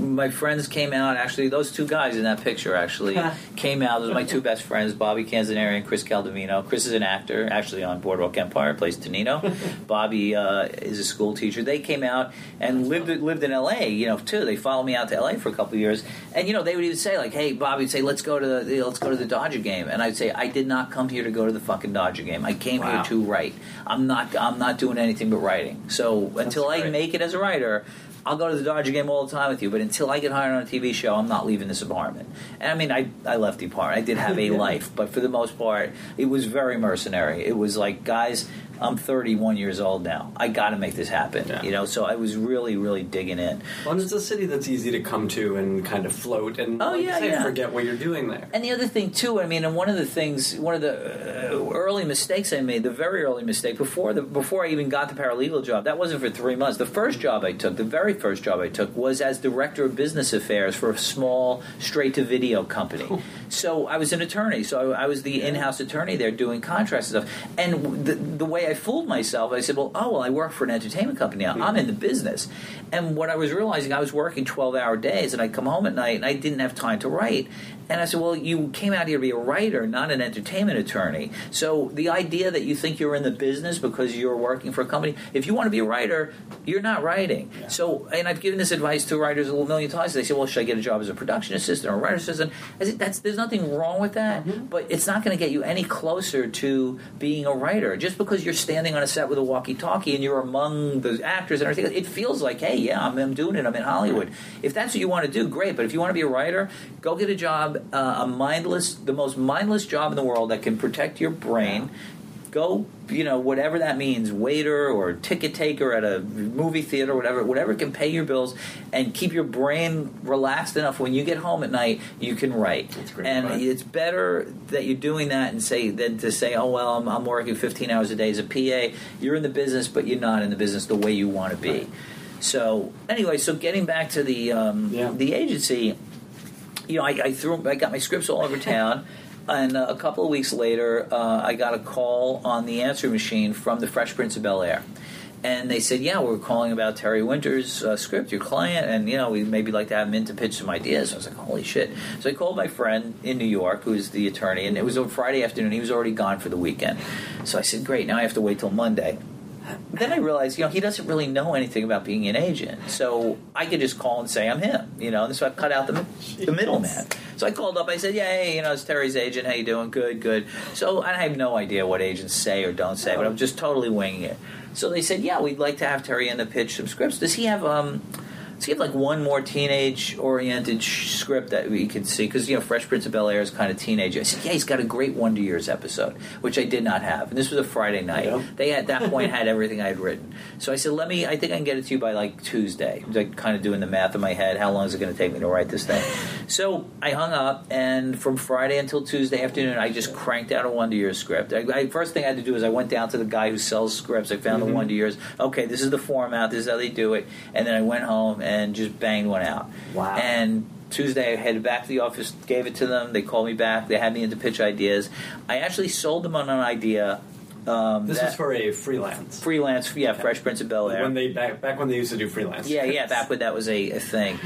my friends came out. Actually, those two guys in that picture actually came out. Those are my two best friends, Bobby Canzaneri and Chris Caldovino. Chris is an actor, actually on Boardwalk Empire, plays Tonino. Bobby uh, is a school teacher. They came out and lived lived in L.A. You know, too. They followed me out to L.A. for a couple of years, and you know, they would even say like, "Hey, Bobby would say, let's go to the let's go to the Dodger game," and I'd say, "I did not come here to go to the fucking Dodger game. I came Wow. here to write. I'm not I'm not doing anything but writing. So until I make it as a writer." I'll go to the Dodger game all the time with you, but until I get hired on a TV show, I'm not leaving this apartment. And I mean, I, I left the apartment. I did have a life, but for the most part, it was very mercenary. It was like, guys, I'm 31 years old now. I got to make this happen. Yeah. You know, so I was really, really digging in. Well, and it's a city that's easy to come to and kind of float and Oh, like yeah, say, yeah. forget what you're doing there. And the other thing too, I mean, and one of the things, one of the uh, early mistakes I made, the very early mistake before the before I even got the paralegal job, that wasn't for three months. The first job I took, the very first job I took, was as director of business affairs for a small straight to video company. So I was an attorney, so I, I was the in house attorney there doing contracts and stuff. And the, the way I fooled myself, I said, well, oh well, I work for an entertainment company now. I'm in the business. And what I was realizing, I was working twelve hour days, and I'd come home at night, and I didn't have time to write. And I said, well, you came out here to be a writer, not an entertainment attorney. So the idea that you think you're in the business because you're working for a company, if you want to be a writer, you're not writing. So, and I've given this advice to writers a million times. They say, well, should I get a job as a production assistant or a writer assistant? I said, that's, there's nothing wrong with that, mm-hmm. but it's not going to get you any closer to being a writer. Just because you're standing on a set with a walkie-talkie and you're among the actors and everything, it feels like, hey, yeah, I'm, I'm doing it. I'm in Hollywood. If that's what you want to do, great. But if you want to be a writer, go get a job, uh, a mindless, the most mindless job in the world that can protect your brain. Go, you know, whatever that means, waiter or ticket taker at a movie theater, whatever, whatever can pay your bills and keep your brain relaxed enough when you get home at night, you can write. And advice. it's better that you're doing that and say than to say, oh well, I'm, I'm working 15 hours a day as a PA. You're in the business, but you're not in the business the way you want to be. So anyway, so getting back to the um, Yeah. the agency, you know, I, I threw, I got my scripts all over town, and uh, a couple of weeks later, uh, I got a call on the answer machine from the Fresh Prince of Bel Air. And they said, "Yeah, we're calling about Terry Winter's uh, script, your client, and you know, we maybe like to have him in to pitch some ideas." I was like, "Holy shit!" So I called my friend in New York, who's the attorney, and it was on Friday afternoon. He was already gone for the weekend. So I said, "Great, now I have to wait till Monday." Then I realized, you know, he doesn't really know anything about being an agent. So I could just call and say I'm him, you know. And so I cut out the, the middleman. So I called up. I said, "Yeah, hey, you know, it's Terry's agent. How you doing? Good, good." So I have no idea what agents say or don't say, but I'm just totally winging it. So they said, "Yeah, we'd like to have Terry in to pitch some scripts. Does he have um, let's give like one more teenage oriented sh- script that we could see because you know Fresh Prince of Bel Air is kind of teenage. I said, yeah, he's got a great Wonder Years episode, which I did not have, and this was a Friday night. Yeah. They at that point had everything I had written, so I said, let me. I think I can get it to you by like Tuesday. Like kind of doing the math in my head. How long is it going to take me to write this thing? So I hung up, and from Friday until Tuesday afternoon, I just cranked out a Wonder Years script. I, I, first thing I had to do is I went down to the guy who sells scripts. I found the mm-hmm. Wonder Years. Okay, this is the format. This is how they do it. And then I went home and just banged one out. Wow. And Tuesday, I headed back to the office, gave it to them. They called me back. They had me into pitch ideas. I actually sold them on an idea. Um, This was for a freelance. freelance. Yeah, Fresh Prince of Bel Air. When they back back when they used to do freelance. Yeah, yeah, back when that was a, a thing.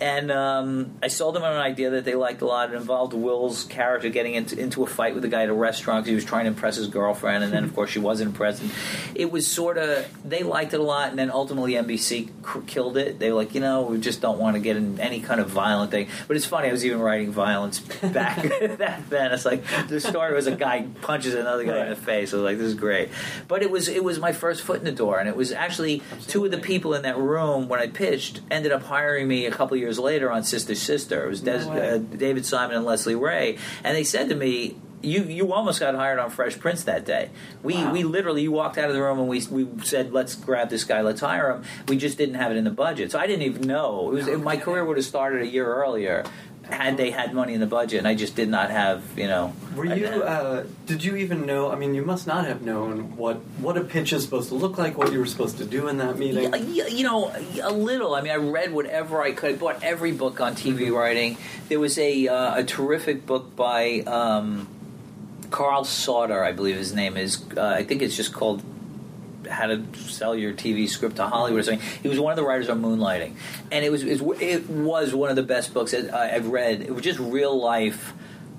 And um, I sold them on an idea that they liked a lot. It involved Will's character getting into, into a fight with a guy at a restaurant because he was trying to impress his girlfriend, and then, of course, she wasn't impressed. And it was sort of, they liked it a lot, and then ultimately NBC cr- killed it. They were like, you know, we just don't want to get in any kind of violent thing. But it's funny, I was even writing violence back back then. It's like the story was a guy punches another guy in the face. I was like, this is great. But it was it was my first foot in the door, and it was actually two of the people in that room when I pitched ended up hiring me a couple years later on Sister Sister. It was Des, No uh, David Simon and Leslie Ray, and they said to me. You, you almost got hired on Fresh Prince that day. We Wow. we literally you walked out of the room and we we said let's grab this guy let's hire him. We just didn't have it in the budget, so I didn't even know. It was my career would have started a year earlier had they had money in the budget, and I just did not have you know. Were you? Uh, did you even know? I mean, you must not have known what what a pitch is supposed to look like. What you were supposed to do in that meeting. Yeah, you know, a little. I mean, I read whatever I could. I bought every book on TV writing. There was a uh, a terrific book by um, Carl Sautter, I believe his name is. Uh, I think it's just called how to sell your TV script to Hollywood or something. He was one of the writers on Moonlighting, and it was it was, one of the best books that I- I've read. It was just real life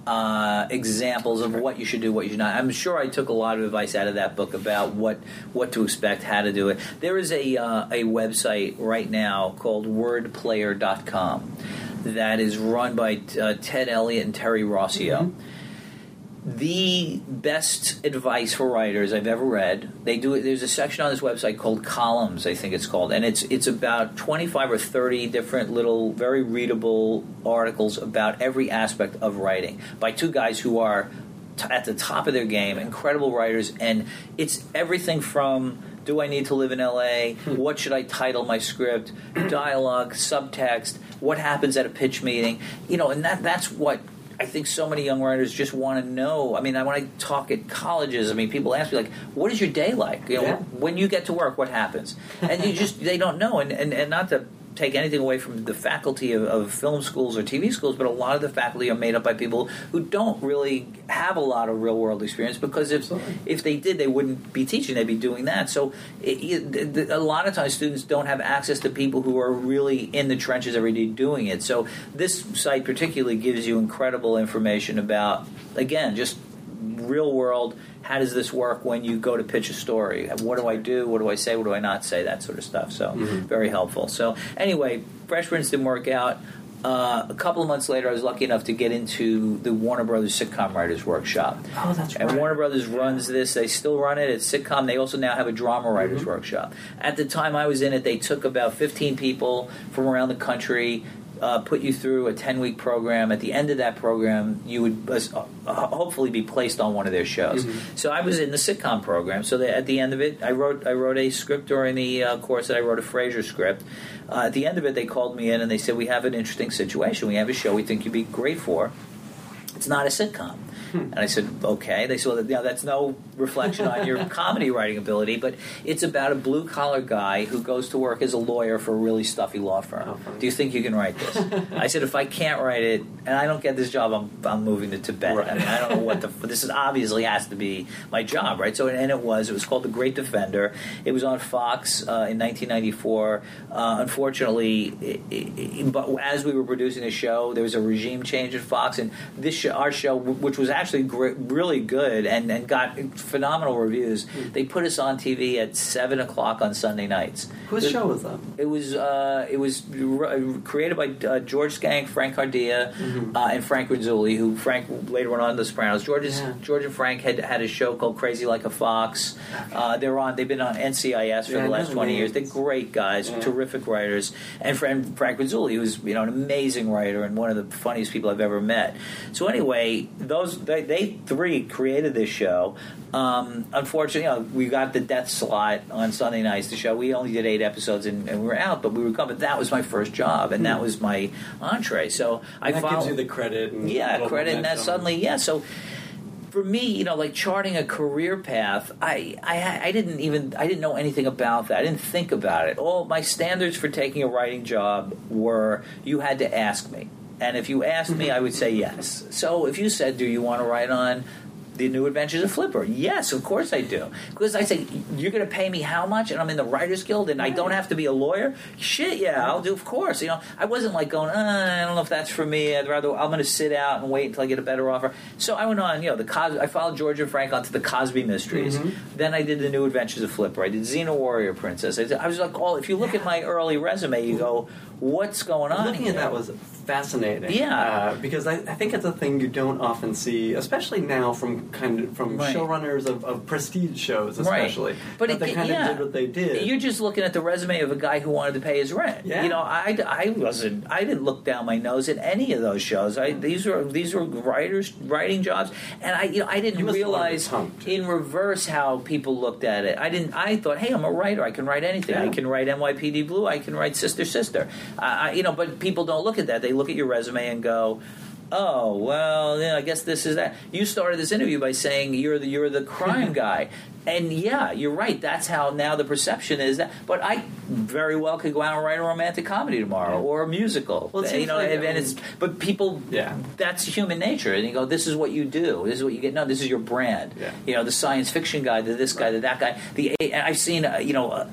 uh, examples of what you should do, what you should not. I'm sure I took a lot of advice out of that book about what what to expect, how to do it. There is a uh, a website right now called WordPlayer.com that is run by uh, Ted Elliott and Terry Rossio the best advice for writers I've ever read. They do. There's a section on this website called Columns, I think it's called, and it's it's about 25 or 30 different little, very readable articles about every aspect of writing by two guys who are t- at the top of their game, incredible writers, and it's everything from. Do I need to live in LA? Hmm. What should I title my script? Dialogue, subtext, what happens at a pitch meeting? You know, and that that's what I think so many young writers just want to know. I mean, I, when I talk at colleges, I mean, people ask me like, "What is your day like? You know, Yeah. when you get to work, what happens?" And you just they don't know. And, and and not to take anything away from the faculty of, of film schools or TV schools, but a lot of the faculty are made up by people who don't really have a lot of real world experience because if Absolutely. if they did, they wouldn't be teaching; they'd be doing that. So, it, it, a lot of times, students don't have access to people who are really in the trenches every day doing it. So, this site particularly gives you incredible information about, again, just real world. How does this work when you go to pitch a story? What do I do? What do I say? What do I not say? That sort of stuff. So, very helpful. So, anyway, Fresh Prince didn't work out. Uh, a couple of months later, I was lucky enough to get into the Warner Brothers Sitcom Writers Workshop. Oh, that's And right. Warner Brothers runs this. They still run it. It's sitcom. They also now have a drama writers Mm-hmm. workshop. At the time I was in it, they took about 15 people from around the country, uh, put you through a 10 week program. At the end of that program, you would uh, uh, hopefully be placed on one of their shows. Mm-hmm. So I was in the sitcom program. So that at the end of it, I wrote I wrote a script during the uh, course that I wrote a Frasier script. Uh, at the end of it, they called me in and they said, "We have an interesting situation. We have a show we think you'd be great for." It's not a sitcom. And I said, okay. They said, well, you know, that's no reflection on your comedy writing ability, but it's about a blue collar guy who goes to work as a lawyer for a really stuffy law firm. Oh. Do you think you can write this? I said, if I can't write it and I don't get this job, I'm, I'm moving to Tibet. Right. I mean, I don't know what the. This is obviously has to be my job, right? So, and it was. It was called The Great Defender. It was on Fox uh, in 1994. Uh, unfortunately, it, it, but as we were producing the show, there was a regime change at Fox, and this show, our show, which was actually actually gr- really good and, and got phenomenal reviews. Hmm. They put us on TV at seven o'clock on Sunday nights. Whose show was that? It was uh, it was r- created by uh, George Schenck, Frank Cardea, uh, and Frank Renzulli, who Frank later went on The Sopranos. George, Yeah. George and Frank had had a show called Crazy Like a Fox. Uh, they're on. They've been on NCIS for Yeah, the last twenty years. They're great guys, Yeah. terrific writers, and Frank, Frank Renzulli, who's you know an amazing writer and one of the funniest people I've ever met. So anyway, those they, they three created this show. Um, unfortunately, you know, we got the death slot on Sunday nights. The show we only did eight episodes and, and we were out, but we were coming. That was my first job, and that was my entree. So I Hmm. that followed, gives you the credit. And yeah, credit, and that suddenly, yeah. So for me, you know, like charting a career path, I, I, I didn't even, I didn't know anything about that. I didn't think about it. All my standards for taking a writing job were you had to ask me, and if you asked me, I would say yes. So if you said, "Do you want to write on?" The New Adventures of Flipper. Yes, of course I do. Because I say, you're going to pay me how much? And I'm in the Writers Guild and I don't have to be a lawyer? Shit, yeah, I'll do, of course. You know, I wasn't like going, uh, I don't know if that's for me. I'd rather, I'm going to sit out and wait until I get a better offer. So I went on, you know, the Cos- I followed George and Frank onto the Cosby Mysteries. Then I did the New Adventures of Flipper. I did Xena Warrior Princess. I, did- I was like, all, if you look at my early resume, you go, what's going on Looking here? at that was fascinating. Yeah. uh, because I, I think it's a thing you don't often see, especially now from kind of from Right. showrunners of, of prestige shows, Right. especially. But it- they kind yeah. of did what they did. You're just looking at the resume of a guy who wanted to pay his rent. Yeah. You know, I, I wasn't. I didn't look down my nose at any of those shows. I, these were these were writers writing jobs, and I you know I didn't You must have learned realize a ton, too. in reverse how people looked at it. I didn't. I thought, hey, I'm a writer. I can write anything. I can write NYPD Blue. I can write Sister Sister. You know, but people don't look at that. They look at your resume and go. Oh well, yeah, I guess this is that. You started this interview by saying you're the you're the crime guy, and yeah, you're right. That's how now the perception is that. But I very well could go out and write a romantic comedy tomorrow or a musical. Well, you know, like, and, and um, it's but people. Yeah. that's human nature. And you go, this is what you do. This is what you get. No, this is your brand. Yeah. You know, the science fiction guy, the this guy, the that guy. The and I've seen uh, you know uh,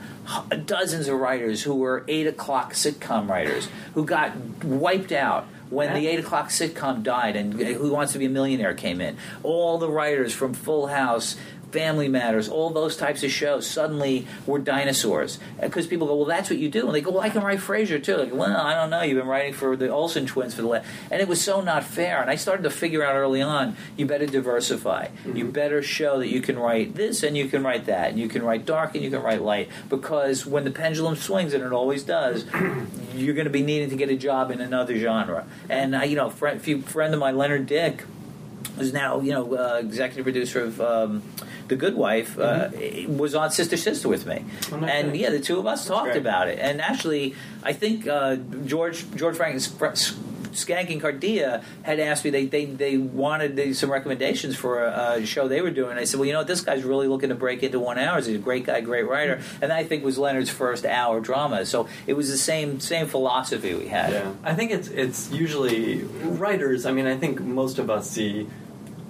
dozens of writers who were eight o'clock sitcom writers who got wiped out when the eight o'clock sitcom died and uh, Who Wants to Be a Millionaire came in. All the writers from Full House. Family Matters, all those types of shows suddenly were dinosaurs because people go, well, that's what you do, and they go, well, I can write Frasier too. Like, well, I don't know, you've been writing for the Olsen twins for the last, and it was so not fair. And I started to figure out early on, you better diversify. You better show that you can write this and you can write that, and you can write dark and you can write light, because when the pendulum swings, and it always does, you're going to be needing to get a job in another genre. And uh, you know, friend, few friend of mine, Leonard Dick who's now you know uh, executive producer of um, The Good Wife, uh, was on Sister Sister with me, Oh, and yeah, the two of us talked great. about it. And actually, I think uh, George George Frank Schenck and Cardea had asked me they they, they wanted they, some recommendations for a, a show they were doing. I said, well, you know, what, this guy's really looking to break into one hour. He's a great guy, great writer, and I think was Leonard's first hour drama. So it was the same same philosophy we had. Yeah, I think it's it's usually writers. I mean, I think most of us see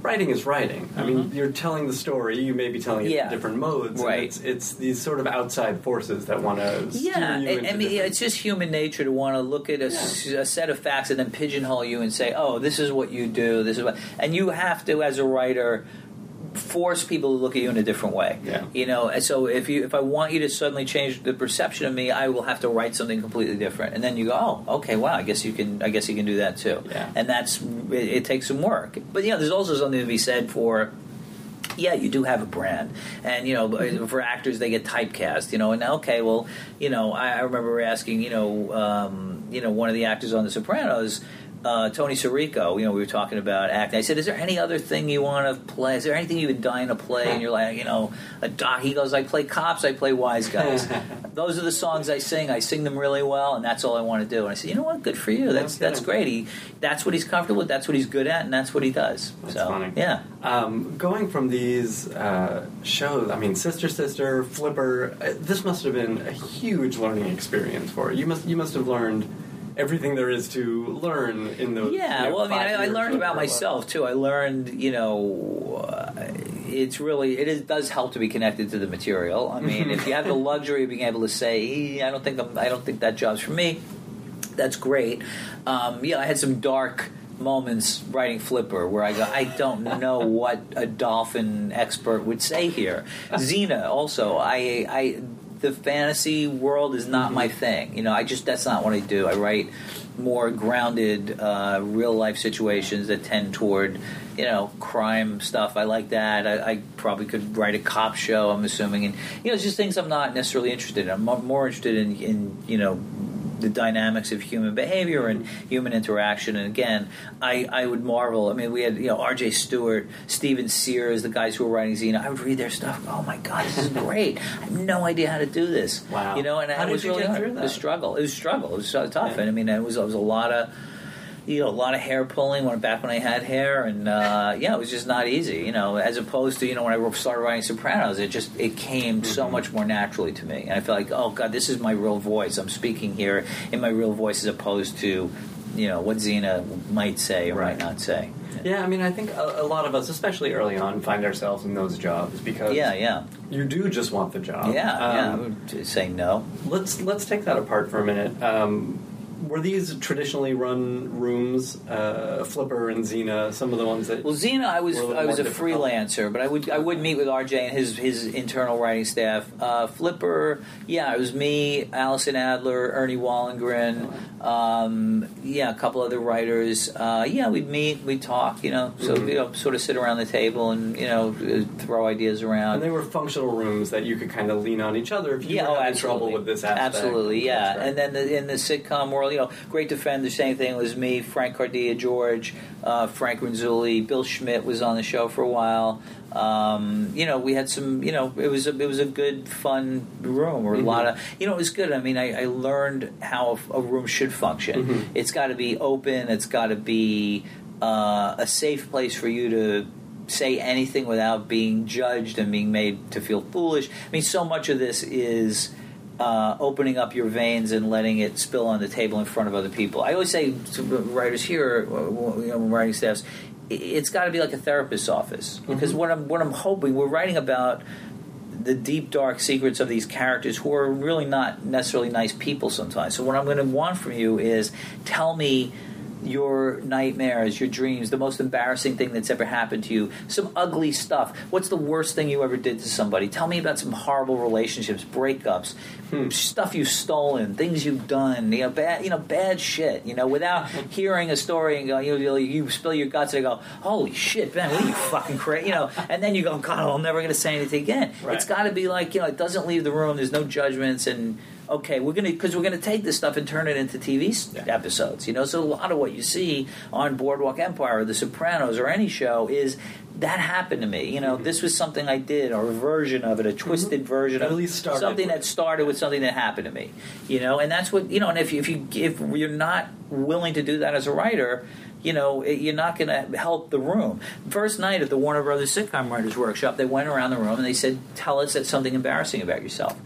writing is writing. I mean, you're telling the story. You may be telling it Mm-hmm. Yeah. in different modes. and Right. it's, it's these sort of outside forces that want to Yeah, I, I mean, it's just human nature to want to look at a, s- a set of facts and then pigeonhole you and say, "Oh, this is what you do. This is what," and you have to, as a writer, force people to look at you in a different way. Yeah. You know, and so if you if I want you to suddenly change the perception of me, I will have to write something completely different. And then you go, "Oh, okay, wow, I guess you can. I guess you can do that too." Yeah. And that's it, it takes some work. But you know, there's also something to be said for yeah, you do have a brand, and you know, for actors they get typecast. You know, and okay, well, you know, I, I remember asking, you know, um, you know, one of the actors on The Sopranos. Uh, Tony Sirico, you know, we were talking about acting. I said, "Is there any other thing you want to play? Is there anything you've been dying to play?" And you're like, you know, a doc. He goes, "I play cops. I play wise guys. Those are the songs I sing. I sing them really well, and that's all I want to do." And I said, "You know what? Good for you. That's that's great. He, that's what he's comfortable with. That's what he's good at, and that's what he does." That's so, funny. yeah. Um, going from these uh, shows, I mean, Sister Sister, Flipper, uh, this must have been a huge learning experience for you. You must you must have learned everything there is to learn in those. Yeah, you know, well, I mean, I, I learned about whatever it was. myself too. I learned, you know, uh, it's really it is, does help to be connected to the material. I mean, if you have the luxury of being able to say, "Eh, I don't think I'm, I don't think that job's for me, that's great. Um, yeah, I had some dark moments writing Flipper where I go, I don't know what a dolphin expert would say here. Xena, also, I, I, the fantasy world is not my thing. You know, I just that's not what I do. I write more grounded, uh, real life situations that tend toward, you know, crime stuff. I like that. I, I probably could write a cop show. I'm assuming, and you know, it's just things I'm not necessarily interested in. I'm more interested in, in you know the dynamics of human behavior and human interaction. And again, I, I would marvel. I mean, we had you know R.J. Stewart, Steven Sears, the guys who were writing Xena. I would read their stuff. Oh my god, this is great! I have no idea how to do this. Wow. You know, and How it was really hard. through It was a struggle. It was struggle. It was so tough. Yeah. And I mean, it was it was a lot of you know, a lot of hair pulling when back when I had hair, and uh, yeah, it was just not easy. You know, as opposed to you know when I started writing Sopranos, it just it came so Mm-hmm. much more naturally to me, and I felt like, oh god, this is my real voice. I'm speaking here in my real voice, as opposed to you know what Xena might say or Right. might not say. Yeah, I mean, I think a, a lot of us, especially early on, find ourselves in those jobs because Yeah, yeah, you do just want the job. yeah, yeah. Um, would say no. Let's let's take that apart for a minute. Um, were these traditionally run rooms, uh, Flipper and Xena, some of the ones that? Well, Xena, I was a I was a freelancer, but I would I would meet with RJ and his his internal writing staff. Uh, Flipper, yeah, it was me, Allison Adler, Ernie Wallengren, um, yeah, a couple other writers. Uh, yeah, we'd meet, we'd talk, you know, so Mhm. you know, sort of sit around the table and you know throw ideas around. and they were functional rooms that you could kind of lean on each other if you yeah, were oh, having trouble with this aspect. Absolutely, yeah. Right. And then the, in the sitcom world, you know, Great Defender, same thing was me, Frank Cardea, George, uh, Frank Renzulli, Bill Schmidt was on the show for a while. Um, you know, we had some. You know, it was a, it was a good, fun room, or a Mhm. lot of. You know, it was good. I mean, I, I learned how a room should function. Mhm. It's got to be open. It's got to be uh, a safe place for you to say anything without being judged and being made to feel foolish. I mean, so much of this is uh, opening up your veins and letting it spill on the table in front of other people. I always say to writers here, uh, you know, writing staffs, it's got to be like a therapist's office because what I'm what I'm hoping we're writing about the deep dark secrets of these characters who are really not necessarily nice people sometimes. So what I'm going to want from you is tell me your nightmares, your dreams, the most embarrassing thing that's ever happened to you, some ugly stuff. What's the worst thing you ever did to somebody? Tell me about some horrible relationships, breakups, hmm. stuff you've stolen, things you've done, you know, bad, you know, bad shit. You know, without hearing a story and go, you, know, you spill your guts and go, holy shit, Ben, what are you fucking crazy? You know, and then you go, God, I'm never going to say anything again. Right. It's got to be like, you know, it doesn't leave the room. There's no judgments and okay, we're gonna because we're gonna take this stuff and turn it into TV Yeah. episodes. You know, so a lot of what you see on Boardwalk Empire or The Sopranos or any show is that happened to me. You know, this was something I did or a version of it, a twisted version of something that started with something that happened to me. You know, and that's what you know. And if you, if you if you're not willing to do that as a writer. you know, you're not going to help the room. First night at the Warner Brothers Sitcom Writers Workshop, they went around the room and they said, "Tell us that something embarrassing about yourself."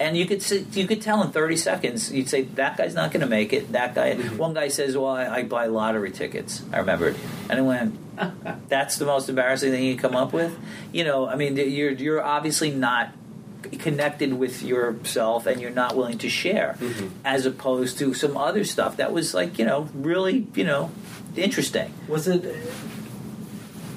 And you could see, you could tell in 30 seconds. You'd say that guy's not going to make it. That guy. Mm-hmm. One guy says, "Well, I, I buy lottery tickets." I remembered, and I went, "That's the most embarrassing thing you can come up with." You know, I mean, you're you're obviously not connected with yourself and you're not willing to share mm-hmm. as opposed to some other stuff that was like you know really you know interesting Was it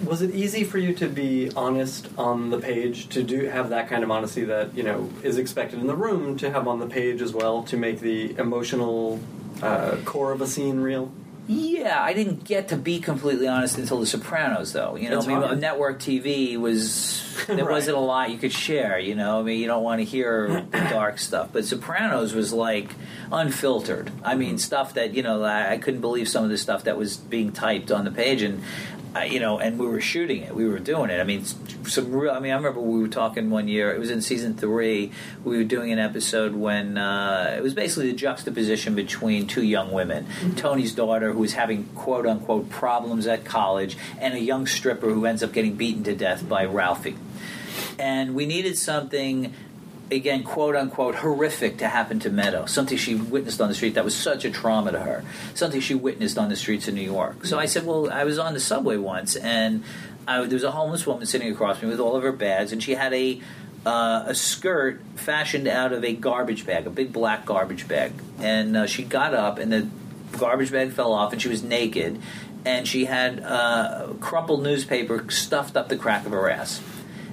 was it easy for you to be honest on the page to do have that kind of honesty that you know is expected in the room to have on the page as well to make the emotional uh, core of a scene real? Yeah, I didn't get to be completely honest until The Sopranos, though. You know, I mean, network TV was there Right. wasn't a lot you could share. You know, I mean, you don't want to hear the dark stuff, but Sopranos was like unfiltered. I Mm-hmm. mean, stuff that you know, I, I couldn't believe some of the stuff that was being typed on the page, and you know, and we were shooting it, we were doing it. I mean, some real. I mean, I remember we were talking one year. It was in season three. We were doing an episode when uh, it was basically the juxtaposition between two young women, Tony's daughter who was having quote unquote problems at college, and a young stripper who ends up getting beaten to death by Ralphie. And we needed something. Again, quote unquote, horrific to happen to Meadow. Something she witnessed on the street that was such a trauma to her. Something she witnessed on the streets of New York. So I said, Well, I was on the subway once, and I, there was a homeless woman sitting across me with all of her bags, and she had a uh, a skirt fashioned out of a garbage bag, a big black garbage bag. And uh, she got up, and the garbage bag fell off, and she was naked. and she had uh, crumpled newspaper stuffed up the crack of her ass.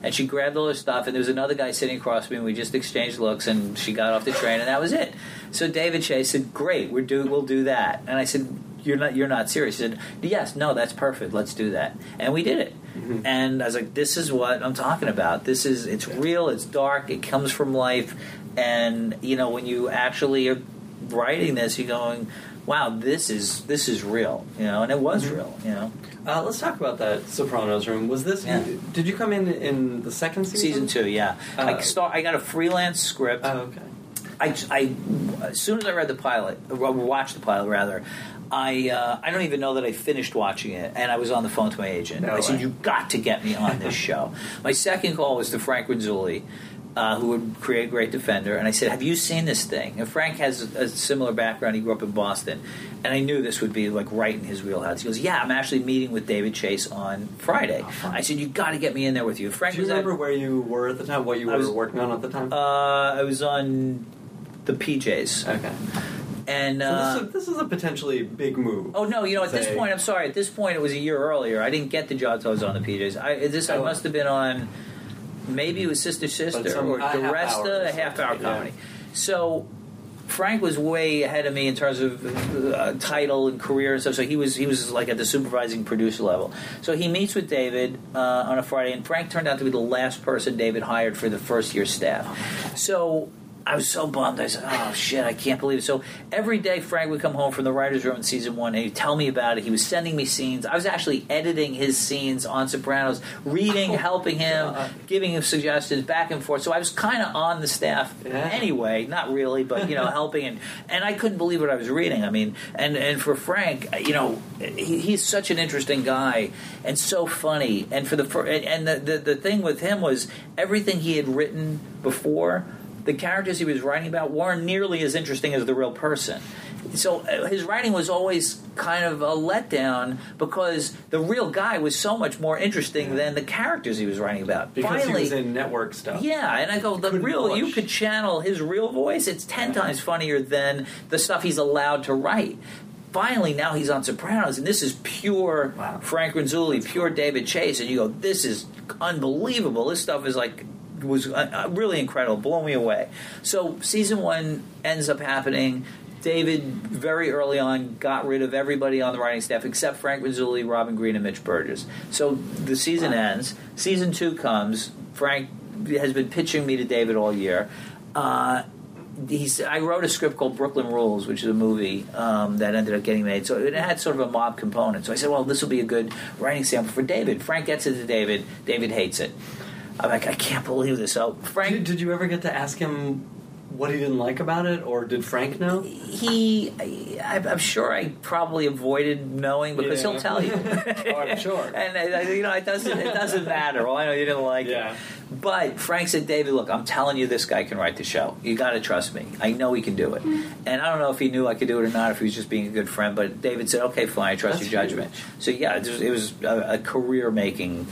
And she grabbed all her stuff, and there was another guy sitting across from me, and we just exchanged looks, and she got off the train, and that was it. So David Chase said, "Great, we're do we'll do that." And I said, "You're not you're not serious." He said, "Yes, no, that's perfect. Let's do that." And we did it. Mm-hmm. And I was like, "This is what I'm talking about. This is it's real. It's dark. It comes from life." And you know, when you actually are writing this, you're going, "Wow, this is this is real." You know, and it was real. You know, Uh, let's talk about that Sopranos room. Was this? Yeah. Did you come in in the second season? season two, yeah. I Uh, start. I got a freelance script. Oh, okay. I, I, as soon as I read the pilot, or watched the pilot rather, I, uh, I don't even know that I finished watching it, and I was on the phone to my agent. No I said, "You got to get me on this show." my second call was to Frank Renzulli, uh, who would create a Great Defender, and I said, "Have you seen this thing?" And Frank has a, a similar background. He grew up in Boston, and I knew this would be like right in his wheelhouse. He goes, "Yeah, I'm actually meeting with David Chase on Friday." I said, "You got to get me in there with you." Frank Do you was at- remember where you were at the time? What you were was- working on at the time? uh, I was on the PJs, okay. and So uh, this, is, this is a potentially big move. oh no, you know, at this point, I'm sorry. At this point, it was a year earlier. I didn't get the job till I was on the PJs. I this I Oh. must have been on. Maybe it was Sister Sister some- or a half hour Duresta, a half hour something, yeah. comedy. So. Frank was way ahead of me in terms of uh, title and career and stuff. So he was he was like at the supervising producer level. So he meets with David uh, on a Friday, and Frank turned out to be the last person David hired for the first year staff. So I was so bummed. I said, "Oh shit, I can't believe it." So every day, Frank would come home from the writers' room in season one, and he'd tell me about it. He was sending me scenes. I was actually editing his scenes on Sopranos, reading, oh, helping him, God. giving him suggestions, back and forth. So I was kind of on the staff Yeah. anyway, not really, but you know, helping. And and I couldn't believe what I was reading. I mean, and and for Frank, you know, he, he's such an interesting guy and so funny. And for the and the, the the thing with him was everything he had written before. The characters he was writing about weren't nearly as interesting as the real person. So uh, his writing was always kind of a letdown because the real guy was so much more interesting than the characters he was writing about. because Finally, he was in network stuff. yeah, and I go, the real, you could channel his real voice. It's 10 times funnier than the stuff he's allowed to write. Finally, now he's on Sopranos, and this is pure Wow. Frank Renzulli, pure David Chase, and you go, this is unbelievable. This stuff is like was uh, uh, really incredible, blow me away. So season one ends up happening. David very early on got rid of everybody on the writing staff except Frank Renzulli, Robin Green, and Mitch Burgess. So the season ends. Season two comes. Frank has been pitching me to David all year. Uh, he's, I wrote a script called Brooklyn Rules, which is a movie um, that ended up getting made. So it had sort of a mob component. So I said, well, this will be a good writing sample for David. Frank gets it to David. David hates it. I'm like, I can't believe this. So Frank Did, did you ever get to ask him what he didn't like about it, or did Frank know? he I, I'm sure I probably avoided knowing because Yeah. he'll tell you. Oh, I'm sure. and uh, you know it doesn't it doesn't matter. Well, I know you didn't like Yeah. it, but Frank said, "David, look, I'm telling you, this guy can write the show. You got to trust me. I know he can do it." And I don't know if he knew I could do it or not, if he was just being a good friend. But David said, "Okay, fine, I trust That's your judgment." So yeah, it was, it was a, a career making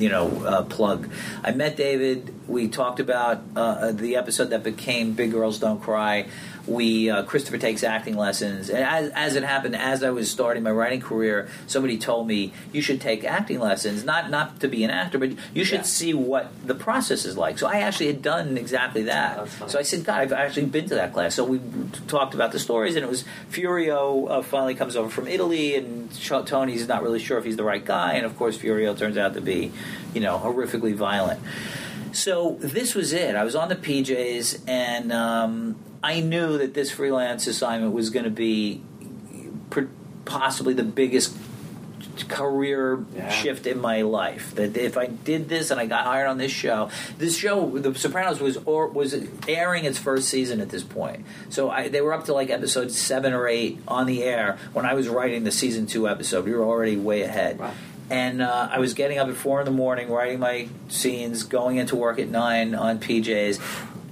you know uh, plug. I met David. We talked about uh, the episode that became Big Girls Don't Cry. We uh, Christopher takes acting lessons, and as, as it happened, as I was starting my writing career, somebody told me you should take acting lessons, not not to be an actor, but you should Yeah. see what the process is like. So I actually had done exactly that. So I said, God, I've actually been to that class. So we talked about the stories, and it was Furio uh, finally comes over from Italy, and Tony's not really sure if he's the right guy, and of course Furio turns out to be, you know, horrifically violent. So this was it. I was on the PJs, and um, I knew that this freelance assignment was going to be pr- possibly the biggest career Yeah. shift in my life. That if I did this and I got hired on this show, this show, The Sopranos, was or was airing its first season at this point. So I, they were up to like episode seven or eight on the air when I was writing the season two episode. We were already way ahead. Wow. And uh, I was getting up at four in the morning, writing my scenes, going into work at nine on PJs,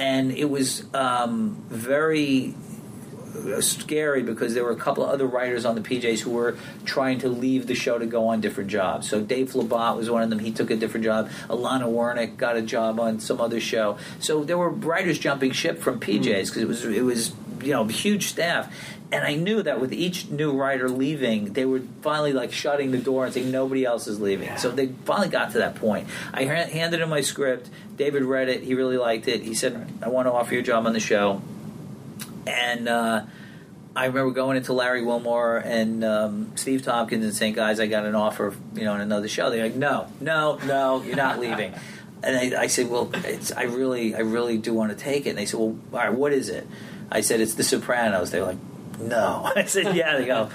and it was um, very scary because there were a couple of other writers on the PJs who were trying to leave the show to go on different jobs. So Dave Labat was one of them. He took a different job. Alana Wernick got a job on some other show. So there were writers jumping ship from PJs because it was it was you know huge staff. And I knew that with each new writer leaving, they were finally like shutting the door and saying nobody else is leaving. So they finally got to that point. I ha- handed him my script. David read it. He really liked it. He said, "I want to offer you a job on the show." And uh, I remember going into Larry Wilmore and um, Steve Tompkins and saying, "Guys, I got an offer, you know, in another show." They're like, "No, no, no, you're not leaving." And I, I said, "Well, it's, I really, I really do want to take it." And they said, "Well, all right, what is it?" I said, "It's The Sopranos." They're like, "No." I said, "Yeah." They go.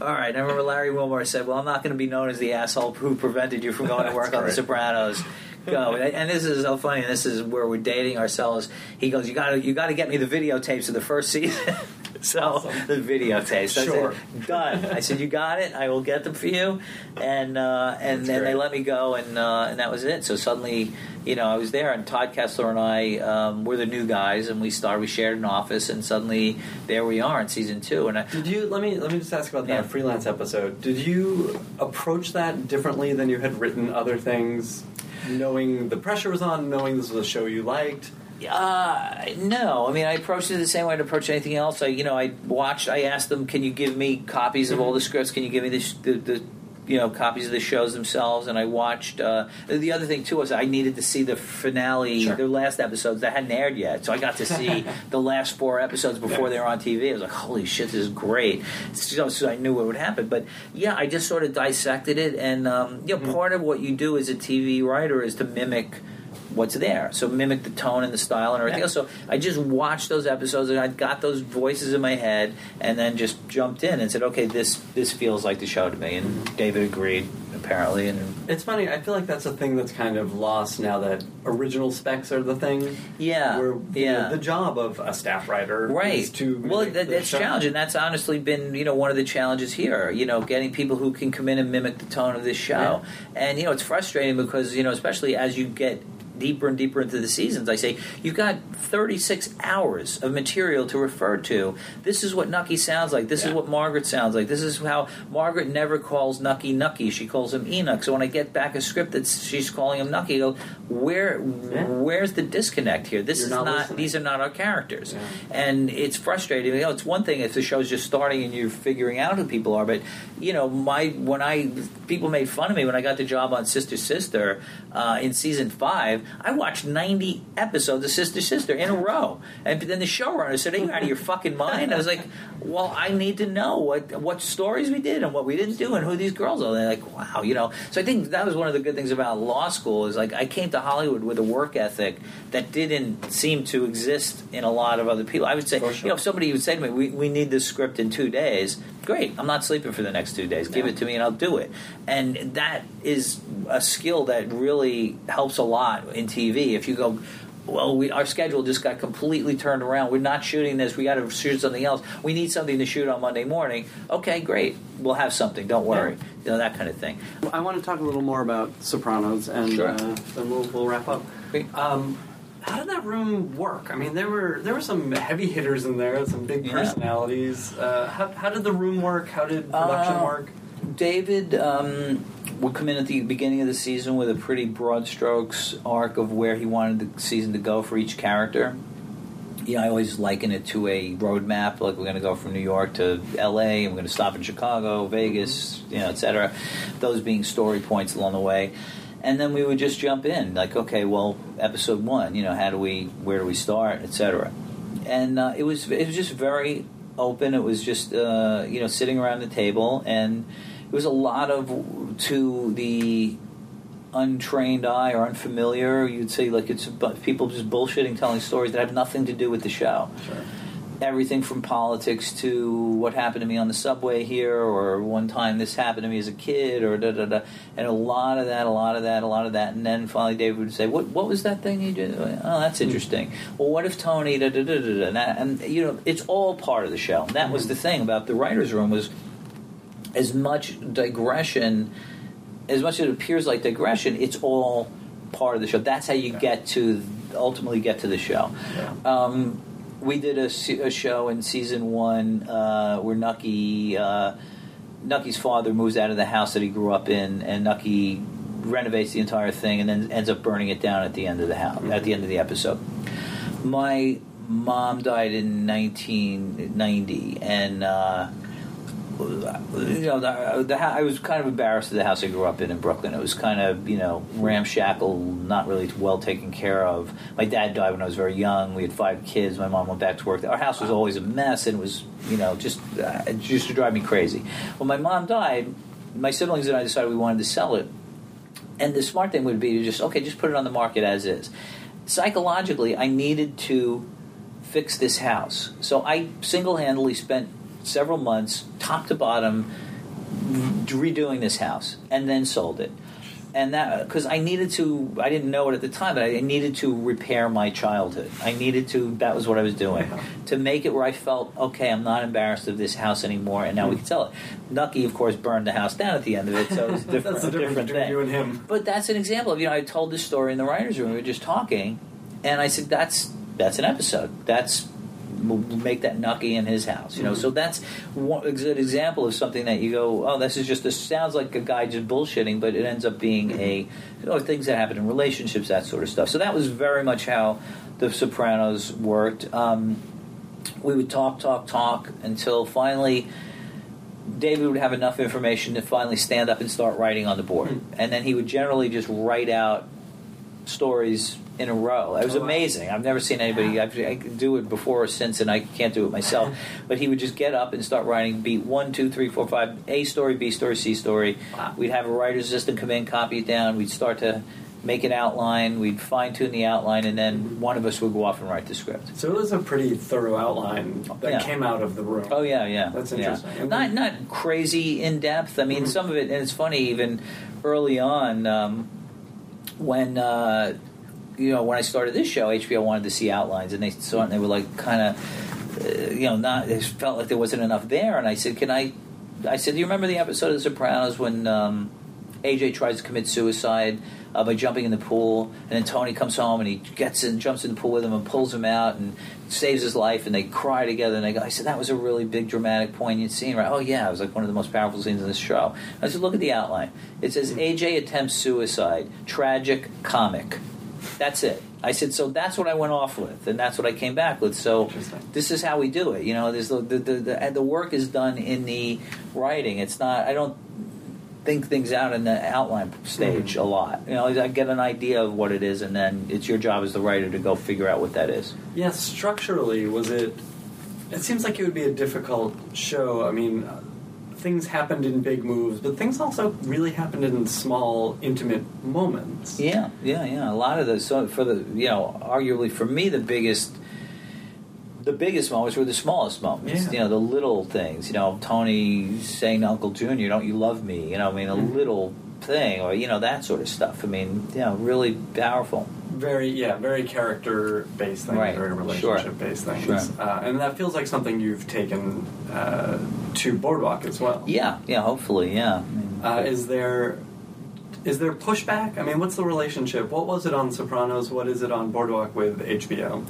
All right. I remember Larry Wilmore said, "Well, I'm not going to be known as the asshole who prevented you from going to work on The. Sopranos." Go and this is so funny. And this is where we're dating ourselves. He goes, "You got to, you got to get me the videotapes of the first season." so the videotapes. So I Sure. said, Done. I said, "You got it. I will get them for you." And uh, and then they let me go, and uh, and that was it. So suddenly, you know, I was there, and Todd Kessler and I um, were the new guys, and we started. We shared an office, and suddenly there we are in season two. And I, Did you let me let me just ask about that Yeah. freelance episode? Did you approach that differently than you had written other things, knowing the pressure was on, knowing this was a show you liked? Uh, no, I mean I approached it the same way I'd approach anything else. I, you know, I watched. I asked them, "Can you give me copies of all the scripts? Can you give me the, the, the you know, copies of the shows themselves?" And I watched. Uh, the other thing too was I needed to see the finale, Sure. the last episodes that hadn't aired yet. So I got to see the last four episodes before they were on TV. I was like, "Holy shit, this is great!" So, so I knew what would happen. But yeah, I just sort of dissected it, and um, you know, part of what you do as a TV writer is to mimic what's there. So mimic the tone and the style and everything Yeah. else. So I just watched those episodes and I got those voices in my head and then just jumped in and said, okay, this this feels like the show to me. And David agreed apparently. And It's funny. I feel like that's a thing that's kind of lost now that original specs are the thing. yeah, Where yeah. the job of a staff writer Right. is to well, that, that's show. challenging. That's honestly been you know one of the challenges here. You know, getting people who can come in and mimic the tone of this show. And you know, it's frustrating because you know, especially as you get deeper and deeper into the seasons, I say you've got 36 hours of material to refer to. This is what Nucky sounds like. This is what Margaret sounds like. This is how Margaret never calls Nucky Nucky. She calls him Enoch. So when I get back a script that she's calling him Nucky, I go, where, where's the disconnect here? This You're is not not. these are not our characters, Yeah. and it's frustrating. You know, it's one thing if the show's just starting and you're figuring out who people are, but you know, my when I people made fun of me when I got the job on Sister Sister uh, in season five. I watched 90 episodes of Sister Sister in a row, and then the showrunner said, "Are you out of your fucking mind?" I was like, "Well, I need to know what what stories we did and what we didn't do and who these girls are." They're like, "Wow," you know. So I think that was one of the good things about law school is like I came to Hollywood with a work ethic that didn't seem to exist in a lot of other people. I would say, sure. you know, if somebody would say to me, we, we need this script in two days, great. I'm not sleeping for the next two days. Give it to me and I'll do it. And that is a skill that really helps a lot in TV. If you go, well, we, our schedule just got completely turned around. We're not shooting this. We got to shoot something else. We need something to shoot on Monday morning. Okay, great. We'll have something. Don't worry. You know that kind of thing. I want to talk a little more about Sopranos, and Sure. uh, then we'll, we'll wrap up. Um, how did that room work? I mean, there were there were some heavy hitters in there, some big Yeah. personalities. Uh, how, how did the room work? How did production Uh, work? David um, would come in at the beginning of the season with a pretty broad strokes arc of where he wanted the season to go for each character. Yeah, I always liken it to a roadmap. Like we're going to go from New York to L.A. and we're going to stop in Chicago, Vegas, you know, etc. Those being story points along the way, and then we would just jump in. Like, okay, well, episode one. You know, how do we, where do we start, etc. And uh, it was it was just very open. It was just uh, you know sitting around the table, and it was a lot of to the untrained eye or unfamiliar. You'd say like it's people just bullshitting, telling stories that have nothing to do with the show. Sure. Everything from politics to what happened to me on the subway here, or one time this happened to me as a kid, or da da da, and a lot of that, a lot of that, a lot of that, and then finally David would say, "What what was that thing you did? Oh, that's interesting. Well, what if Tony da da da da da?" And, that- and you know, it's all part of the show. And that was the thing about the writers' room was as much digression, as much as it appears like digression, it's all part of the show. That's how you get to ultimately get to the show. Um, we did a, a show in season one uh, where Nucky, uh, Nucky's father moves out of the house that he grew up in, and Nucky renovates the entire thing and then ends up burning it down at the end of the house at the end of the episode. My mom died in 1990, and uh, you know, the, the, I was kind of embarrassed of the house I grew up in in Brooklyn. It was kind of, you know, ramshackle, not really well taken care of. My dad died when I was very young. We had five kids. My mom went back to work. Our house was always a mess, and it was, you know, just uh, it used to drive me crazy. When my mom died, my siblings and I decided we wanted to sell it. And the smart thing would be to just, okay, just put it on the market as is. Psychologically, I needed to fix this house. So I single handedly spent several months, top to bottom, redoing this house, and then sold it. And that because I needed to, I didn't know it at the time, but I needed to repair my childhood. I needed to. That was what I was doing uh-huh. to make it where I felt okay. I'm not embarrassed of this house anymore, and now we can sell it. Nucky, of course, burned the house down at the end of it, so it's different, That's a different thing. you and him. But that's an example of you know I told this story in the writers' room. We were just talking, and I said that's that's an episode. That's make that Nucky in his house. You know, mm-hmm. so that's one, a good example of something that you go, oh, this is just this sounds like a guy just bullshitting, but it ends up being a mm-hmm. you know, things that happen in relationships, that sort of stuff. So that was very much how The Sopranos worked. Um, we would talk, talk, talk until finally. David would have enough information to finally stand up and start writing on the board. Mm-hmm. And then he would generally just write out stories in a row. It was Oh, amazing. I've never seen anybody. I've, I could do it before or since, and I can't do it myself. But he would just get up and start writing beat one, two, three, four, five, A story, B story, C story. Wow. We'd have a writer's assistant come in, copy it down. We'd start to make an outline. We'd fine tune the outline, and then one of us would go off and write the script. So it was a pretty thorough outline that Yeah. came out of the room. Oh yeah, yeah. That's interesting. And Not not crazy in depth. I mean, Mhm. some of it, and it's funny even early on um, when uh, you know when I started this show, HBO wanted to see outlines, and they saw it, and they were like kind of uh, you know not. They felt like there wasn't enough there, and I said, "Can I?" I said, "Do you remember the episode of The Sopranos when?" Um, AJ tries to commit suicide uh, by jumping in the pool, and then Tony comes home and he gets in, jumps in the pool with him, and pulls him out and saves his life, and they cry together. And they go, I said that was a really big, dramatic, poignant scene, right? Oh yeah, it was like one of the most powerful scenes in this show. I said, look at the outline. It says AJ attempts suicide, tragic, comic. That's it. I said, so that's what I went off with, and that's what I came back with. So this is how we do it. You know, there's the the, the, the, the work is done in the writing. It's not. I don't think things out in the outline stage Mhm. a lot. You know, I get an idea of what it is, and then it's your job as the writer to go figure out what that is. Yeah, structurally, was it? It seems like it would be a difficult show. I mean, uh, things happened in big moves, but things also really happened in small, intimate moments. Yeah, yeah, yeah. A lot of the so for the you know, arguably for me the biggest the biggest moments were the smallest moments. Yeah. You know, the little things. You know, Tony saying to Uncle Junior, "Don't you love me?" You know, I mean, a Mhm. little thing, or you know, that sort of stuff. I mean, you know, really powerful. Very, yeah, very character based things, Right, very relationship based things. Sure. Uh, and that feels like something you've taken uh, to Boardwalk as well. Yeah, yeah. Hopefully, yeah. Uh, is there is there pushback? I mean, what's the relationship? What was it on Sopranos? What is it on Boardwalk with HBO?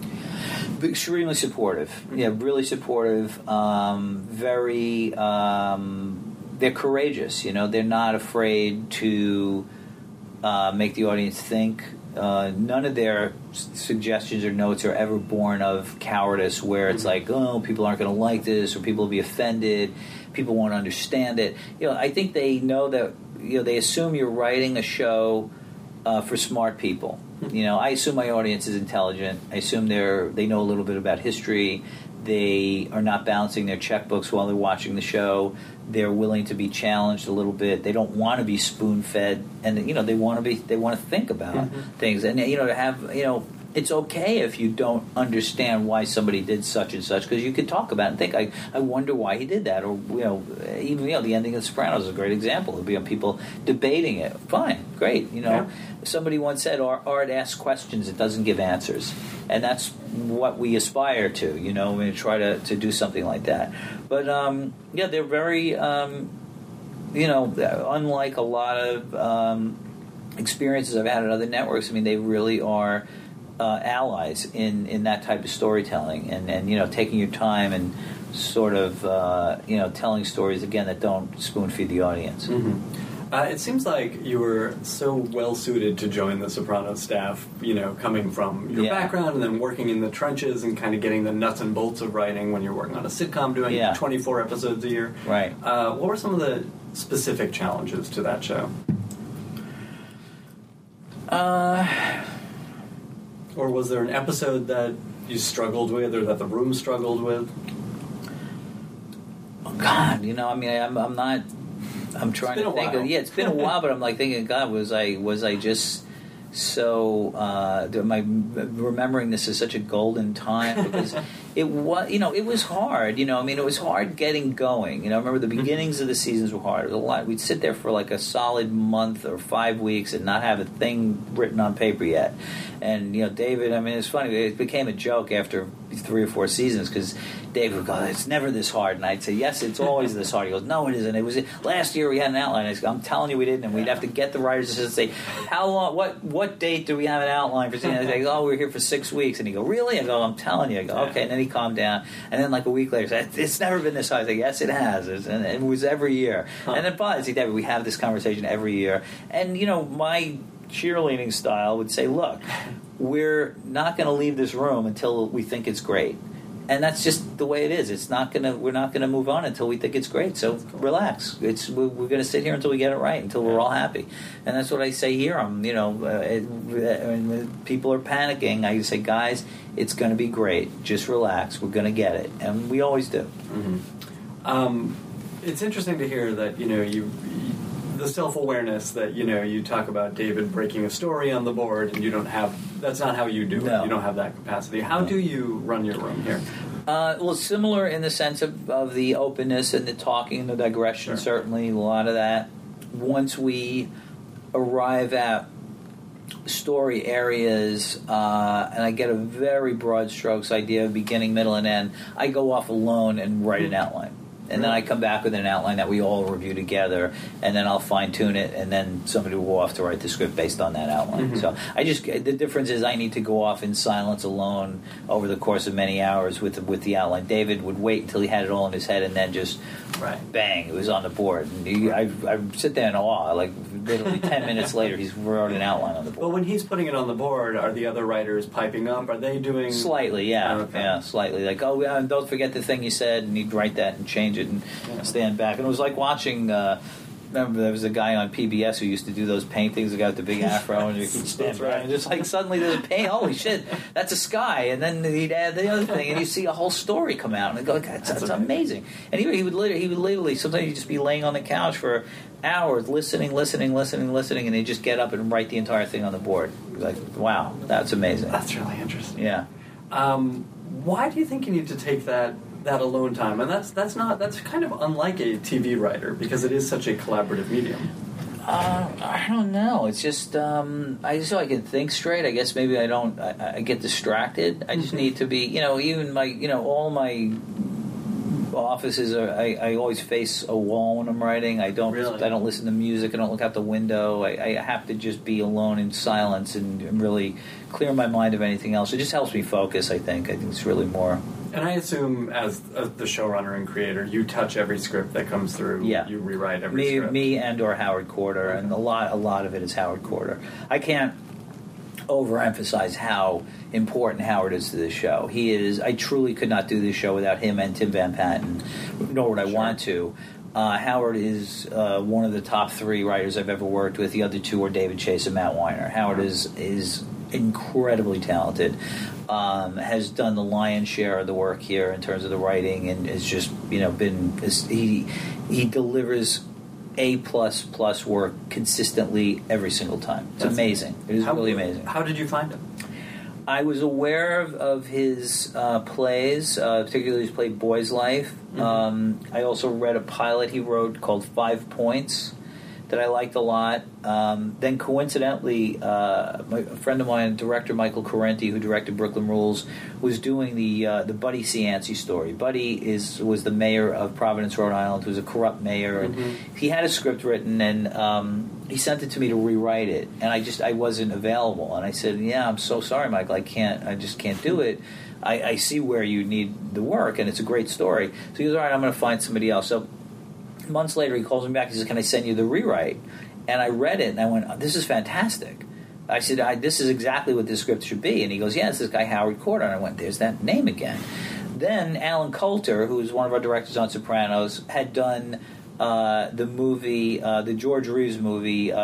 extremely supportive. Yeah, really supportive. Um, very. Um, they're courageous. You know, they're not afraid to uh, make the audience think. Uh, none of their s- suggestions or notes are ever born of cowardice, where it's Mhm. like, oh, people aren't going to like this, or people will be offended, people won't understand it. You know, I think they know that. You know, they assume you're writing a show uh, for smart people. You know, I assume my audience is intelligent. I assume they're they know a little bit about history. They are not balancing their checkbooks while they're watching the show. They're willing to be challenged a little bit. They don't want to be spoon fed, and you know they want to be. They want to think about Mhm. things, and you know to have you know. It's okay if you don't understand why somebody did such and such because you can talk about it and think, I, I wonder why he did that, or you know, even you know, the ending of The Sopranos is a great example. It'll be on people debating it. Fine, great, you know. Yeah. Somebody once said, "Art, asks questions; it doesn't give answers," and that's what we aspire to. You know, we try to, to do something like that. But um, yeah, they're very, um, you know, unlike a lot of um, experiences I've had at other networks. I mean, they really are uh, allies in, in that type of storytelling, and, and you know, taking your time and sort of uh, you know telling stories again that don't spoon feed the audience. Mm-hmm. Uh, it seems like you were so well suited to join the Sopranos staff, you know, coming from your Yeah. background and then working in the trenches and kind of getting the nuts and bolts of writing when you're working on a sitcom doing Yeah. 24 episodes a year. Right. Uh, what were some of the specific challenges to that show? Uh, Or was there an episode that you struggled with or that the room struggled with? oh God, you know, I mean, I'm, I'm not. I'm trying to think. Of, yeah, it's been a while, but I'm like thinking, God, was I was I just so? Uh, am I remembering this as such a golden time because it was, you know, it was hard. You know, I mean, it was hard getting going. You know, I remember the beginnings of the seasons were hard. It was a lot. We'd sit there for like a solid month or five weeks and not have a thing written on paper yet. And you know, David. I mean, it's funny. It became a joke after three or four seasons because Dave would go, "It's never this hard," and I'd say, "Yes, it's always this hard." He goes, "No, it isn't. It was last year we had an outline." I go, "I'm telling you, we didn't." And we'd have to get the writers to say, "How long? What what date do we have an outline for?" And they go, "Oh, we're here for six weeks." And he go, "Really?" I go, "I'm telling you." I go, "Okay." And then he calmed down. And then like a week later, he said, "It's never been this hard." I say, "Yes, it has." It's- And it was every year. And then, but I say, David, we have this conversation every year. And you know, my cheerleading style would say, "Look, we're not going to leave this room until we think it's great." And that's just the way it is. It's not gonna. We're not gonna move on until we think it's great. So relax. It's we're, we're gonna sit here until we get it right, until we're all happy. And that's what I say here. I'm, you know, uh, it, when people are panicking, I say, guys, it's gonna be great. Just relax. We're gonna get it, and we always do. Um, it's interesting to hear that you know you, the self awareness that you know you talk about David breaking a story on the board and you don't have that's not how you do No. it. You don't have that capacity. How do you run your room here? Uh, well, similar in the sense of, of the openness and the talking and the digression, Sure. certainly, a lot of that. Once we arrive at story areas, uh, and I get a very broad strokes idea of beginning, middle, and end, I go off alone and write an outline. And then I come back with an outline that we all review together, and then I'll fine tune it, and then somebody will go off to write the script based on that outline. Mm-hmm. So I just the difference is I need to go off in silence alone over the course of many hours with the, with the outline. David would wait until he had it all in his head, and then just Right. bang, it was on the board. And he, I, I sit there in awe. Like literally ten minutes later, he's wrote an outline on the board. But when he's putting it on the board, are the other writers piping up? Are they doing Slightly, yeah, Oh, okay. yeah, slightly. Like, oh, yeah, don't forget the thing you said, and he'd write that and change and Yeah. stand back. And it was like watching. Uh, remember, there was a guy on PBS who used to do those paintings. The guy with the big afro, and he'd stand That's back, right. and just like suddenly there's a paint. Holy shit, that's a sky, and then he'd add the other thing, and you see a whole story come out, and go, that's, that's amazing. And he, would- he would literally, he would literally, sometimes he'd just be laying on the couch for hours, listening, listening, listening, listening, and he'd just get up and write the entire thing on the board. Like, wow, that's amazing. That's really interesting. Yeah. Um, why do you think you need to take that that alone time? And that's that's not that's kind of unlike a TV writer because it is such a collaborative medium. Uh, I don't know. It's just um, I just so I can think straight. I guess maybe I don't. I, I get distracted. I just need to be. You know, even my. You know, all my offices are. I, I always face a wall when I'm writing. I don't. Really? I don't listen to music. I don't look out the window. I, I have to just be alone in silence and, and really clear my mind of anything else. It just helps me focus. I think. I think it's really more. And I assume, as, the showrunner and creator, you touch every script that comes through. Yeah. You rewrite every me, script. me, and or Howard Korder, and a lot, a lot of it is Howard Korder. I can't overemphasize how important Howard is to this show. He is. I truly could not do this show without him and Tim Van Patten, nor would I Sure. want to. Uh, Howard is uh, one of the top three writers I've ever worked with. The other two are David Chase and Matt Weiner. Howard is is incredibly talented. Um, has done the lion's share of the work here in terms of the writing, and has just you know been he he delivers a plus plus work consistently every single time. It's That's- amazing. It is How- really amazing. How did you find him? I was aware of, of his uh, plays, uh, particularly his play Boy's Life. Um, I also read a pilot he wrote called Five Points that I liked a lot. Um, then, coincidentally, uh, my, a friend of mine, director Michael Corrente, who directed Brooklyn Rules, was doing the uh, the Buddy Cianci story. Buddy is was the mayor of Providence, Rhode Island, who's a corrupt mayor, and he had a script written, and um, he sent it to me to rewrite it, and I just I wasn't available, and I said, "Yeah, I'm so sorry, Michael, I can't, I just can't do it." I, I see where you need the work, and it's a great story. So he goes, "All right, I'm going to find somebody else." So months later, he calls me back. He says, "Can I send you the rewrite?" And I read it, and I went, oh, "This is fantastic." I said, I, "This is exactly what this script should be." And he goes, "Yeah, it's this guy Howard Korder." And I went, "There's that name again." Then Allen Coulter, who is one of our directors on Sopranos, had done uh, the movie, uh, the George Reeves movie, uh,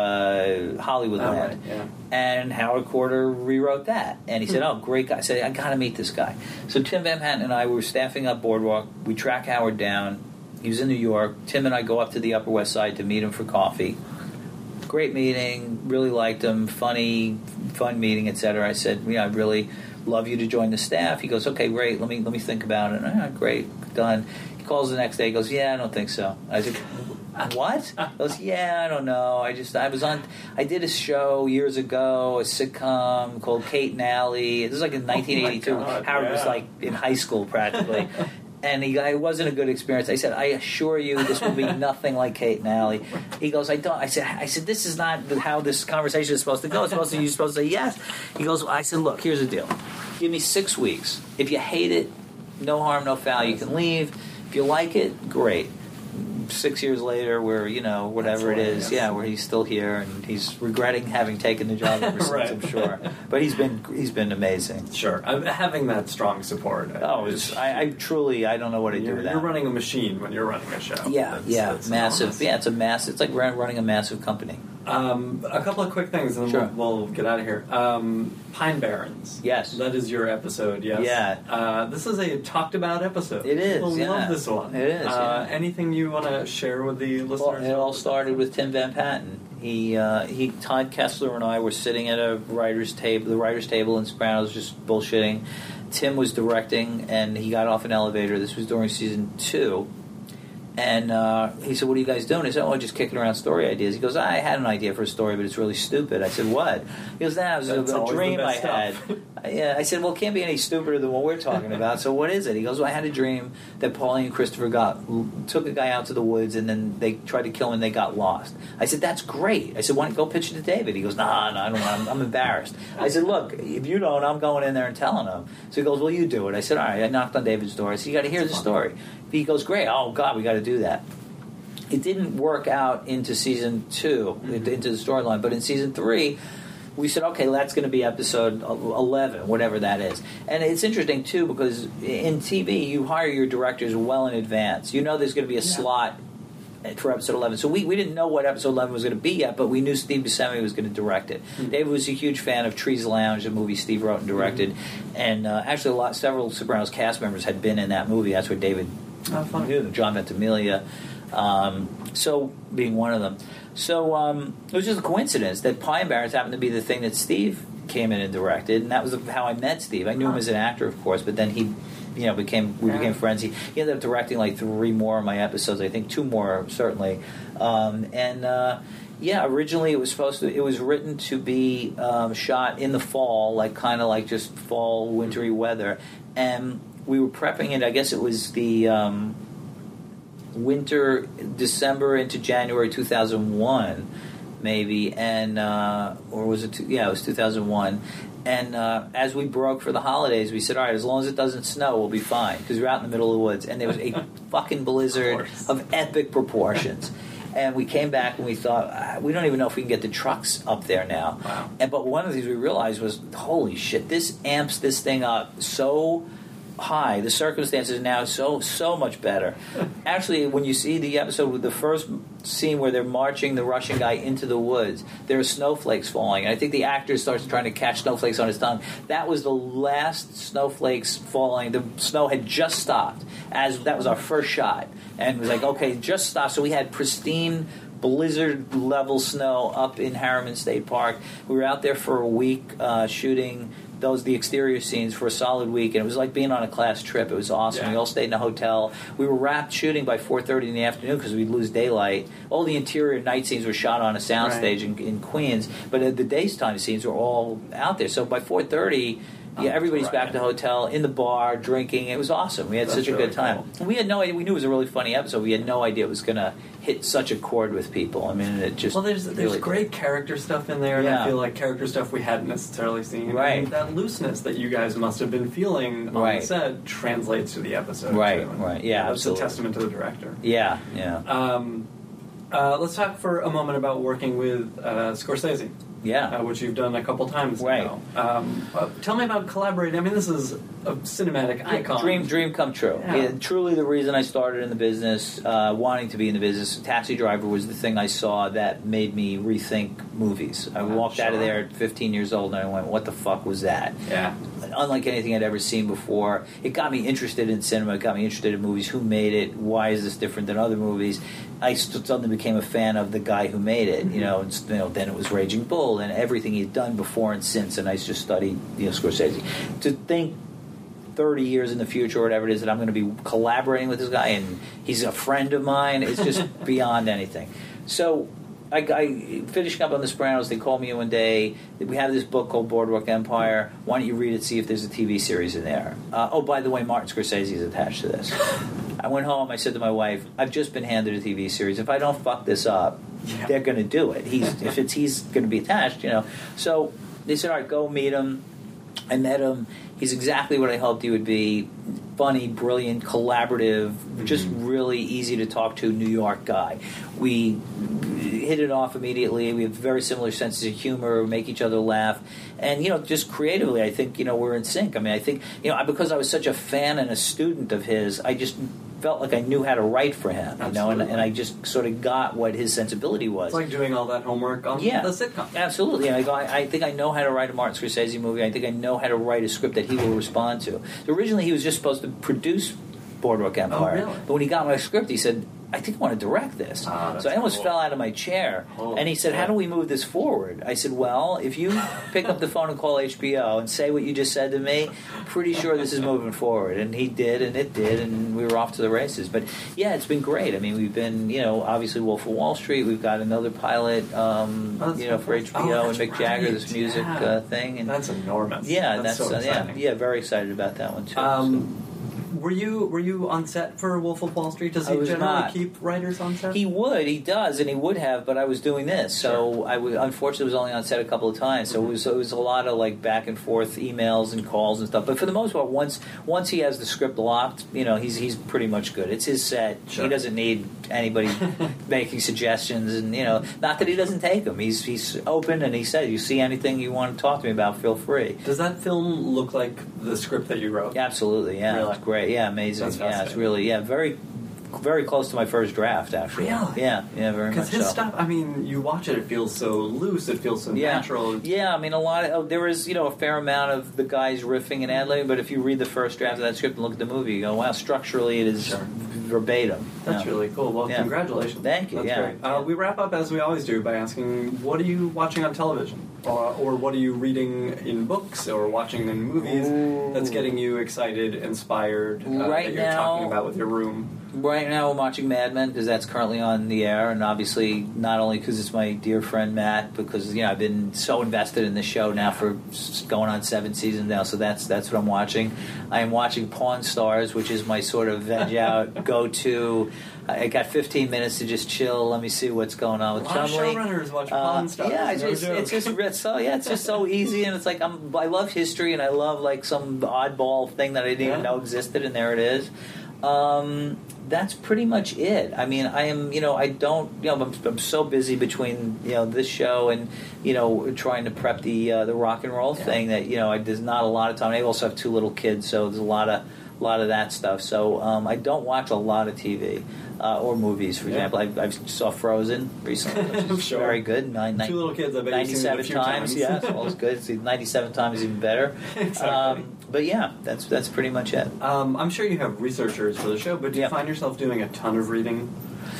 Hollywoodland, Oh, right, yeah. and Howard Korder rewrote that. And he said, "Oh, great guy!" I said, "I got to meet this guy." So Tim Van Patten and I were staffing up Boardwalk. We track Howard down. He was in New York. Tim and I go up to the Upper West Side to meet him for coffee. Great meeting. Really liked him. Funny, fun meeting, etc. I said, "Yeah, I'd really love you to join the staff." He goes, "Okay, great. Let me let me think about it." Ah, great, done. He calls the next day. He goes, "Yeah, I don't think so." I said, "What?" He goes, "Yeah, I don't know. I just I was on. I did a show years ago, a sitcom called Kate and Allie. This was like in 1982. God, Howard was like in high school practically." And he, it wasn't a good experience. I said, I assure you, this will be nothing like Kate and Allie. He goes, I don't. I said, I said, this is not how this conversation is supposed to go. It's supposed to you're supposed to say yes. He goes, I said, look, here's the deal. Give me six weeks. If you hate it, no harm, no foul. You can leave. If you like it, great. Six years later, where you know whatever it is, yeah, where he's still here and he's regretting having taken the job ever since. Right. I'm sure, but he's been he's been amazing. Sure, I'm having that strong support. Oh, it's, I, I truly I don't know what to do you're, with that. you're running a machine when you're running a show. Yeah, That's- yeah, that's massive. enormous. Yeah, it's a massive. It's like running a massive company. Um, a couple of quick things, and then Sure. we'll, we'll get out of here. Um, Pine Barrens. Yes. that is your episode. Yes. Yeah. Uh, this is a talked about episode. It is, People yeah. love this one. It is, Uh, yeah. Anything you want to share with the listeners? Well, it all started with Tim Van Patten. He, uh, he, Todd Kessler and I were sitting at a writers' table, the writers' table in Sopranos, just bullshitting. Tim was directing, and he got off an elevator. This was during season two. And uh, he said, "What are you guys doing?" I said, "Oh, just kicking around story ideas." He goes, "I had an idea for a story, but it's really stupid." I said, "What?" He goes, "Nah, was That's a, a always the dream I had." yeah, I said, "Well, it can't be any stupider than what we're talking about." So, what is it? He goes, "Well, I had a dream that Paulie and Christopher got took a guy out to the woods, and then they tried to kill him, and they got lost." I said, "That's great." I said, "Why don't you go pitch it to David?" He goes, "Nah, no, I don't. want- I'm, I'm embarrassed." I said, "Look, if you don't, I'm going in there and telling him." So he goes, "Well, you do it." I said, "All right." I knocked on David's door. I said, "You got to hear the story." He goes, "Great. Oh God, we got to do that." it didn't work out into season 2 mm-hmm. into the storyline but in season three we said okay that's going to be episode 11 whatever that is. And it's interesting too because in tv you hire your directors well in advance. You know there's going to be a slot for episode 11 so we, we didn't know what episode 11 was going to be yet but we knew steve buscemi was going to direct it. Mm-hmm. David was a huge fan of trees lounge a movie steve wrote and directed. Mm-hmm. And uh, actually a lot several sopranos cast members had been in that movie. That's where david Oh, fun. John Ventimiglia, um, so being one of them. So um, it was just a coincidence that Pine Barrens happened to be the thing that Steve came in and directed, and that was how I met Steve. I knew him as an actor, of course, but then he, you know, became we became friends. He, he ended up directing like three more of my episodes. I think two more certainly, um, and. Uh, yeah, originally it was supposed to. It was written to be um, shot in the fall, like kind of like just fall, wintry weather, and we were prepping it. I guess it was the um, winter, December into January 2001, maybe, and uh, or was it? Two, yeah, it was 2001. And uh, as we broke for the holidays, we said, "All right, as long as it doesn't snow, we'll be fine." Because we were out in the middle of the woods, and there was a fucking blizzard course. of epic proportions. And we came back and we thought, ah, we don't even know if we can get the trucks up there now. Wow. And but one of the things we realized was, holy shit, this amps this thing up so high. The circumstances now so so much better. Actually, when you see the episode with the first scene where they're marching the Russian guy into the woods, there are snowflakes falling, and I think the actor starts trying to catch snowflakes on his tongue. That was the last snowflakes falling. The snow had just stopped as that was our first shot, and it was like, okay, just stop. So we had pristine blizzard level snow up in Harriman State Park. We were out there for a week uh, shooting those the exterior scenes for a solid week, and it was like being on a class trip. It was awesome. Yeah. We all stayed in a hotel. We were wrapped shooting by 4:30 in the afternoon because we'd lose daylight. All the interior night scenes were shot on a soundstage in, in Queens, but uh, the daytime scenes were all out there. So by 4:30. yeah, everybody's right. back to the hotel in the bar drinking. It was awesome. We had That's such a really good time. cool. We had no idea. We knew it was a really funny episode. We had no idea it was going to hit such a chord with people. I mean, it just Well, there's there's really great character stuff in there, and Yeah. I feel like character stuff we hadn't necessarily seen. Right. And that looseness that you guys must have been feeling on Right. the set translates to the episode. Right, too. right. Yeah, that's absolutely. a testament to the director. Yeah, yeah, Um, uh, let's talk for a moment about working with uh, Scorsese, yeah. uh, which you've done a couple times Right. now. Um, uh, tell me about collaborating. I mean, this is a cinematic icon. Dream, dream come true. Yeah. Truly, the reason I started in the business, uh, wanting to be in the business, Taxi Driver was the thing I saw that made me rethink movies. I walked out of there at 15 years old and I went, "What the fuck was that?" Yeah. unlike anything I'd ever seen before. It got me interested in cinema. It got me interested in movies. Who made it? Why is this different than other movies? I suddenly became a fan of the guy who made it. You know, and, you know, then it was Raging Bull and everything he'd done before and since. And I just studied, you know, Scorsese. To think 30 years in the future or whatever it is that I'm going to be collaborating with this guy and he's a friend of mine it's just beyond anything so I, I finishing up on the Sopranos they called me in one day we have this book called Boardwalk Empire why don't you read it see if there's a TV series in there uh, oh by the way Martin Scorsese is attached to this I went home I said to my wife I've just been handed a TV series if I don't fuck this up Yeah. they're going to do it he's if it's he's going to be attached you know so they said all right go meet him I met him. He's exactly what I hoped he would be. Funny, brilliant, collaborative, mm-hmm. just really easy to talk to New York guy. We hit it off immediately. We have very similar senses of humor, make each other laugh. And, you know, just creatively, I think, you know, we're in sync. I mean, I think, you know, because I was such a fan and a student of his, I just felt like I knew how to write for him, you know, and, and I just sort of got what his sensibility was. It's like doing all that homework on Yeah. the sitcom. Absolutely. I, go, I, I think I know how to write a Martin Scorsese movie. I think I know how to write a script that he will respond to. So originally, he was just supposed to produce Boardwalk Empire. Oh, really? But when he got my script, he said, I think I want to direct this. Ah, so I almost cool. fell out of my chair. Oh, and he said, How do we move this forward? I said, Well, if you pick up the phone and call HBO and say what you just said to me, pretty sure this is moving forward. And he did, and it did, and we were off to the races. But yeah, it's been great. I mean, we've been, you know, obviously Wolf of Wall Street. We've got another pilot, um, Oh, you know, for. HBO Oh, and Mick Jagger, this music Yeah. uh, thing. And That's enormous. yeah, that's, that's, so uh, yeah, yeah, very excited about that one too. Um, were you were you on set for Wolf of Wall Street? Does he generally not. keep writers on set? He would, he does, and he would have, but I was doing this, so Sure. I was unfortunately was only on set a couple of times. So it was it was a lot of like back and forth emails and calls and stuff. But for the most part, once once he has the script locked, you know, he's he's pretty much good. It's his set. Sure. He doesn't need anybody making suggestions, and you know, not that he doesn't take them. He's he's open, and he said, "You see anything you want to talk to me about? Feel free." Does that film look like the script that you wrote? Absolutely. Yeah, Really? it's great. Yeah, amazing. That's yeah, it's really yeah very very close to my first draft actually. Really? Yeah, yeah, very much Because his so. stuff, I mean, you watch it, it feels so loose, it feels so yeah. natural. Yeah, I mean, a lot. Of, oh, there is, you know, a fair amount of the guys riffing and ad libbing. But if you read the first draft of that script and look at the movie, you go, "Wow, structurally it is Sure. verbatim." That's Yeah. really cool. Well, Yeah. congratulations. Thank you, That's yeah. great. Yeah. Uh, we wrap up as we always do by asking, what are you watching on television? Or, or what are you reading in books or watching in movies Ooh. that's getting you excited, inspired, uh, Right that you're now- talking about with your room? Right now, I'm watching Mad Men because that's currently on the air, and obviously not only because it's my dear friend Matt, because you know I've been so invested in the show now for going on seven seasons now. So that's that's what I'm watching. I am watching Pawn Stars, which is my sort of veg out go to. I got 15 minutes to just chill. Let me see what's going on A with lot of Chumlee. showrunners watch Uh, Stars. yeah, it's no just, it's just it's so yeah, it's just so easy, and it's like I'm I love history, and I love like some oddball thing that I didn't even know existed, and there it is. Um, that's pretty much it. I mean, I am, you know, I don't, you know, I'm, I'm so busy between, you know, this show and, you know, trying to prep the uh, the rock and roll Yeah. thing that, you know, I, there's not a lot of time. I also have two little kids, so there's a lot of, a lot of that stuff. So um, I don't watch a lot of TV uh, or movies. For Yeah. example, I, I saw Frozen recently, which is Sure. very good. Nine, Two little kids, I bet you've seen it a 97 few times, times. yes, all is good. See, 97 times is even better. Exactly. Um, but yeah, that's that's pretty much it. Um, I'm sure you have researchers for the show, but do you Yeah. find yourself doing a ton of reading?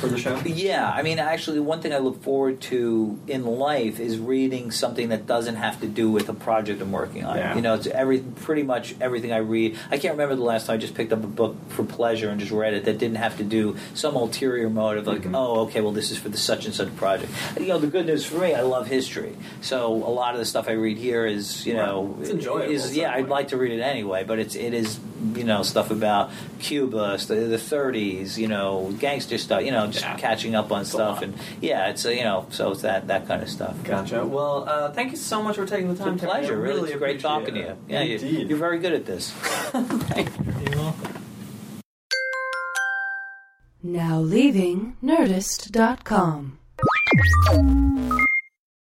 For the show? Yeah, I mean, actually, one thing I look forward to in life is reading something that doesn't have to do with a project I'm working on. Yeah. You know, it's every pretty much everything I read. I can't remember the last time I just picked up a book for pleasure and just read it that didn't have to do some ulterior motive, like, Mm-hmm. oh, okay, well, this is for the such and such project. You know, the good news for me, I love history, so a lot of the stuff I read here is, you know. It's enjoyable Is, yeah, I'd like to read it anyway, but it's it is you know stuff about Cuba, st- the 30s, you know, gangster stuff, you know, just Yeah. catching up on a stuff, and yeah, it's uh, you know, so it's that that kind of stuff. Gotcha. Well, uh, thank you so much for taking the time. It's a pleasure. Really, really it's great appreciate talking to you. Yeah, you, Indeed. you're very good at this. You're welcome. Now leaving Nerdist.com.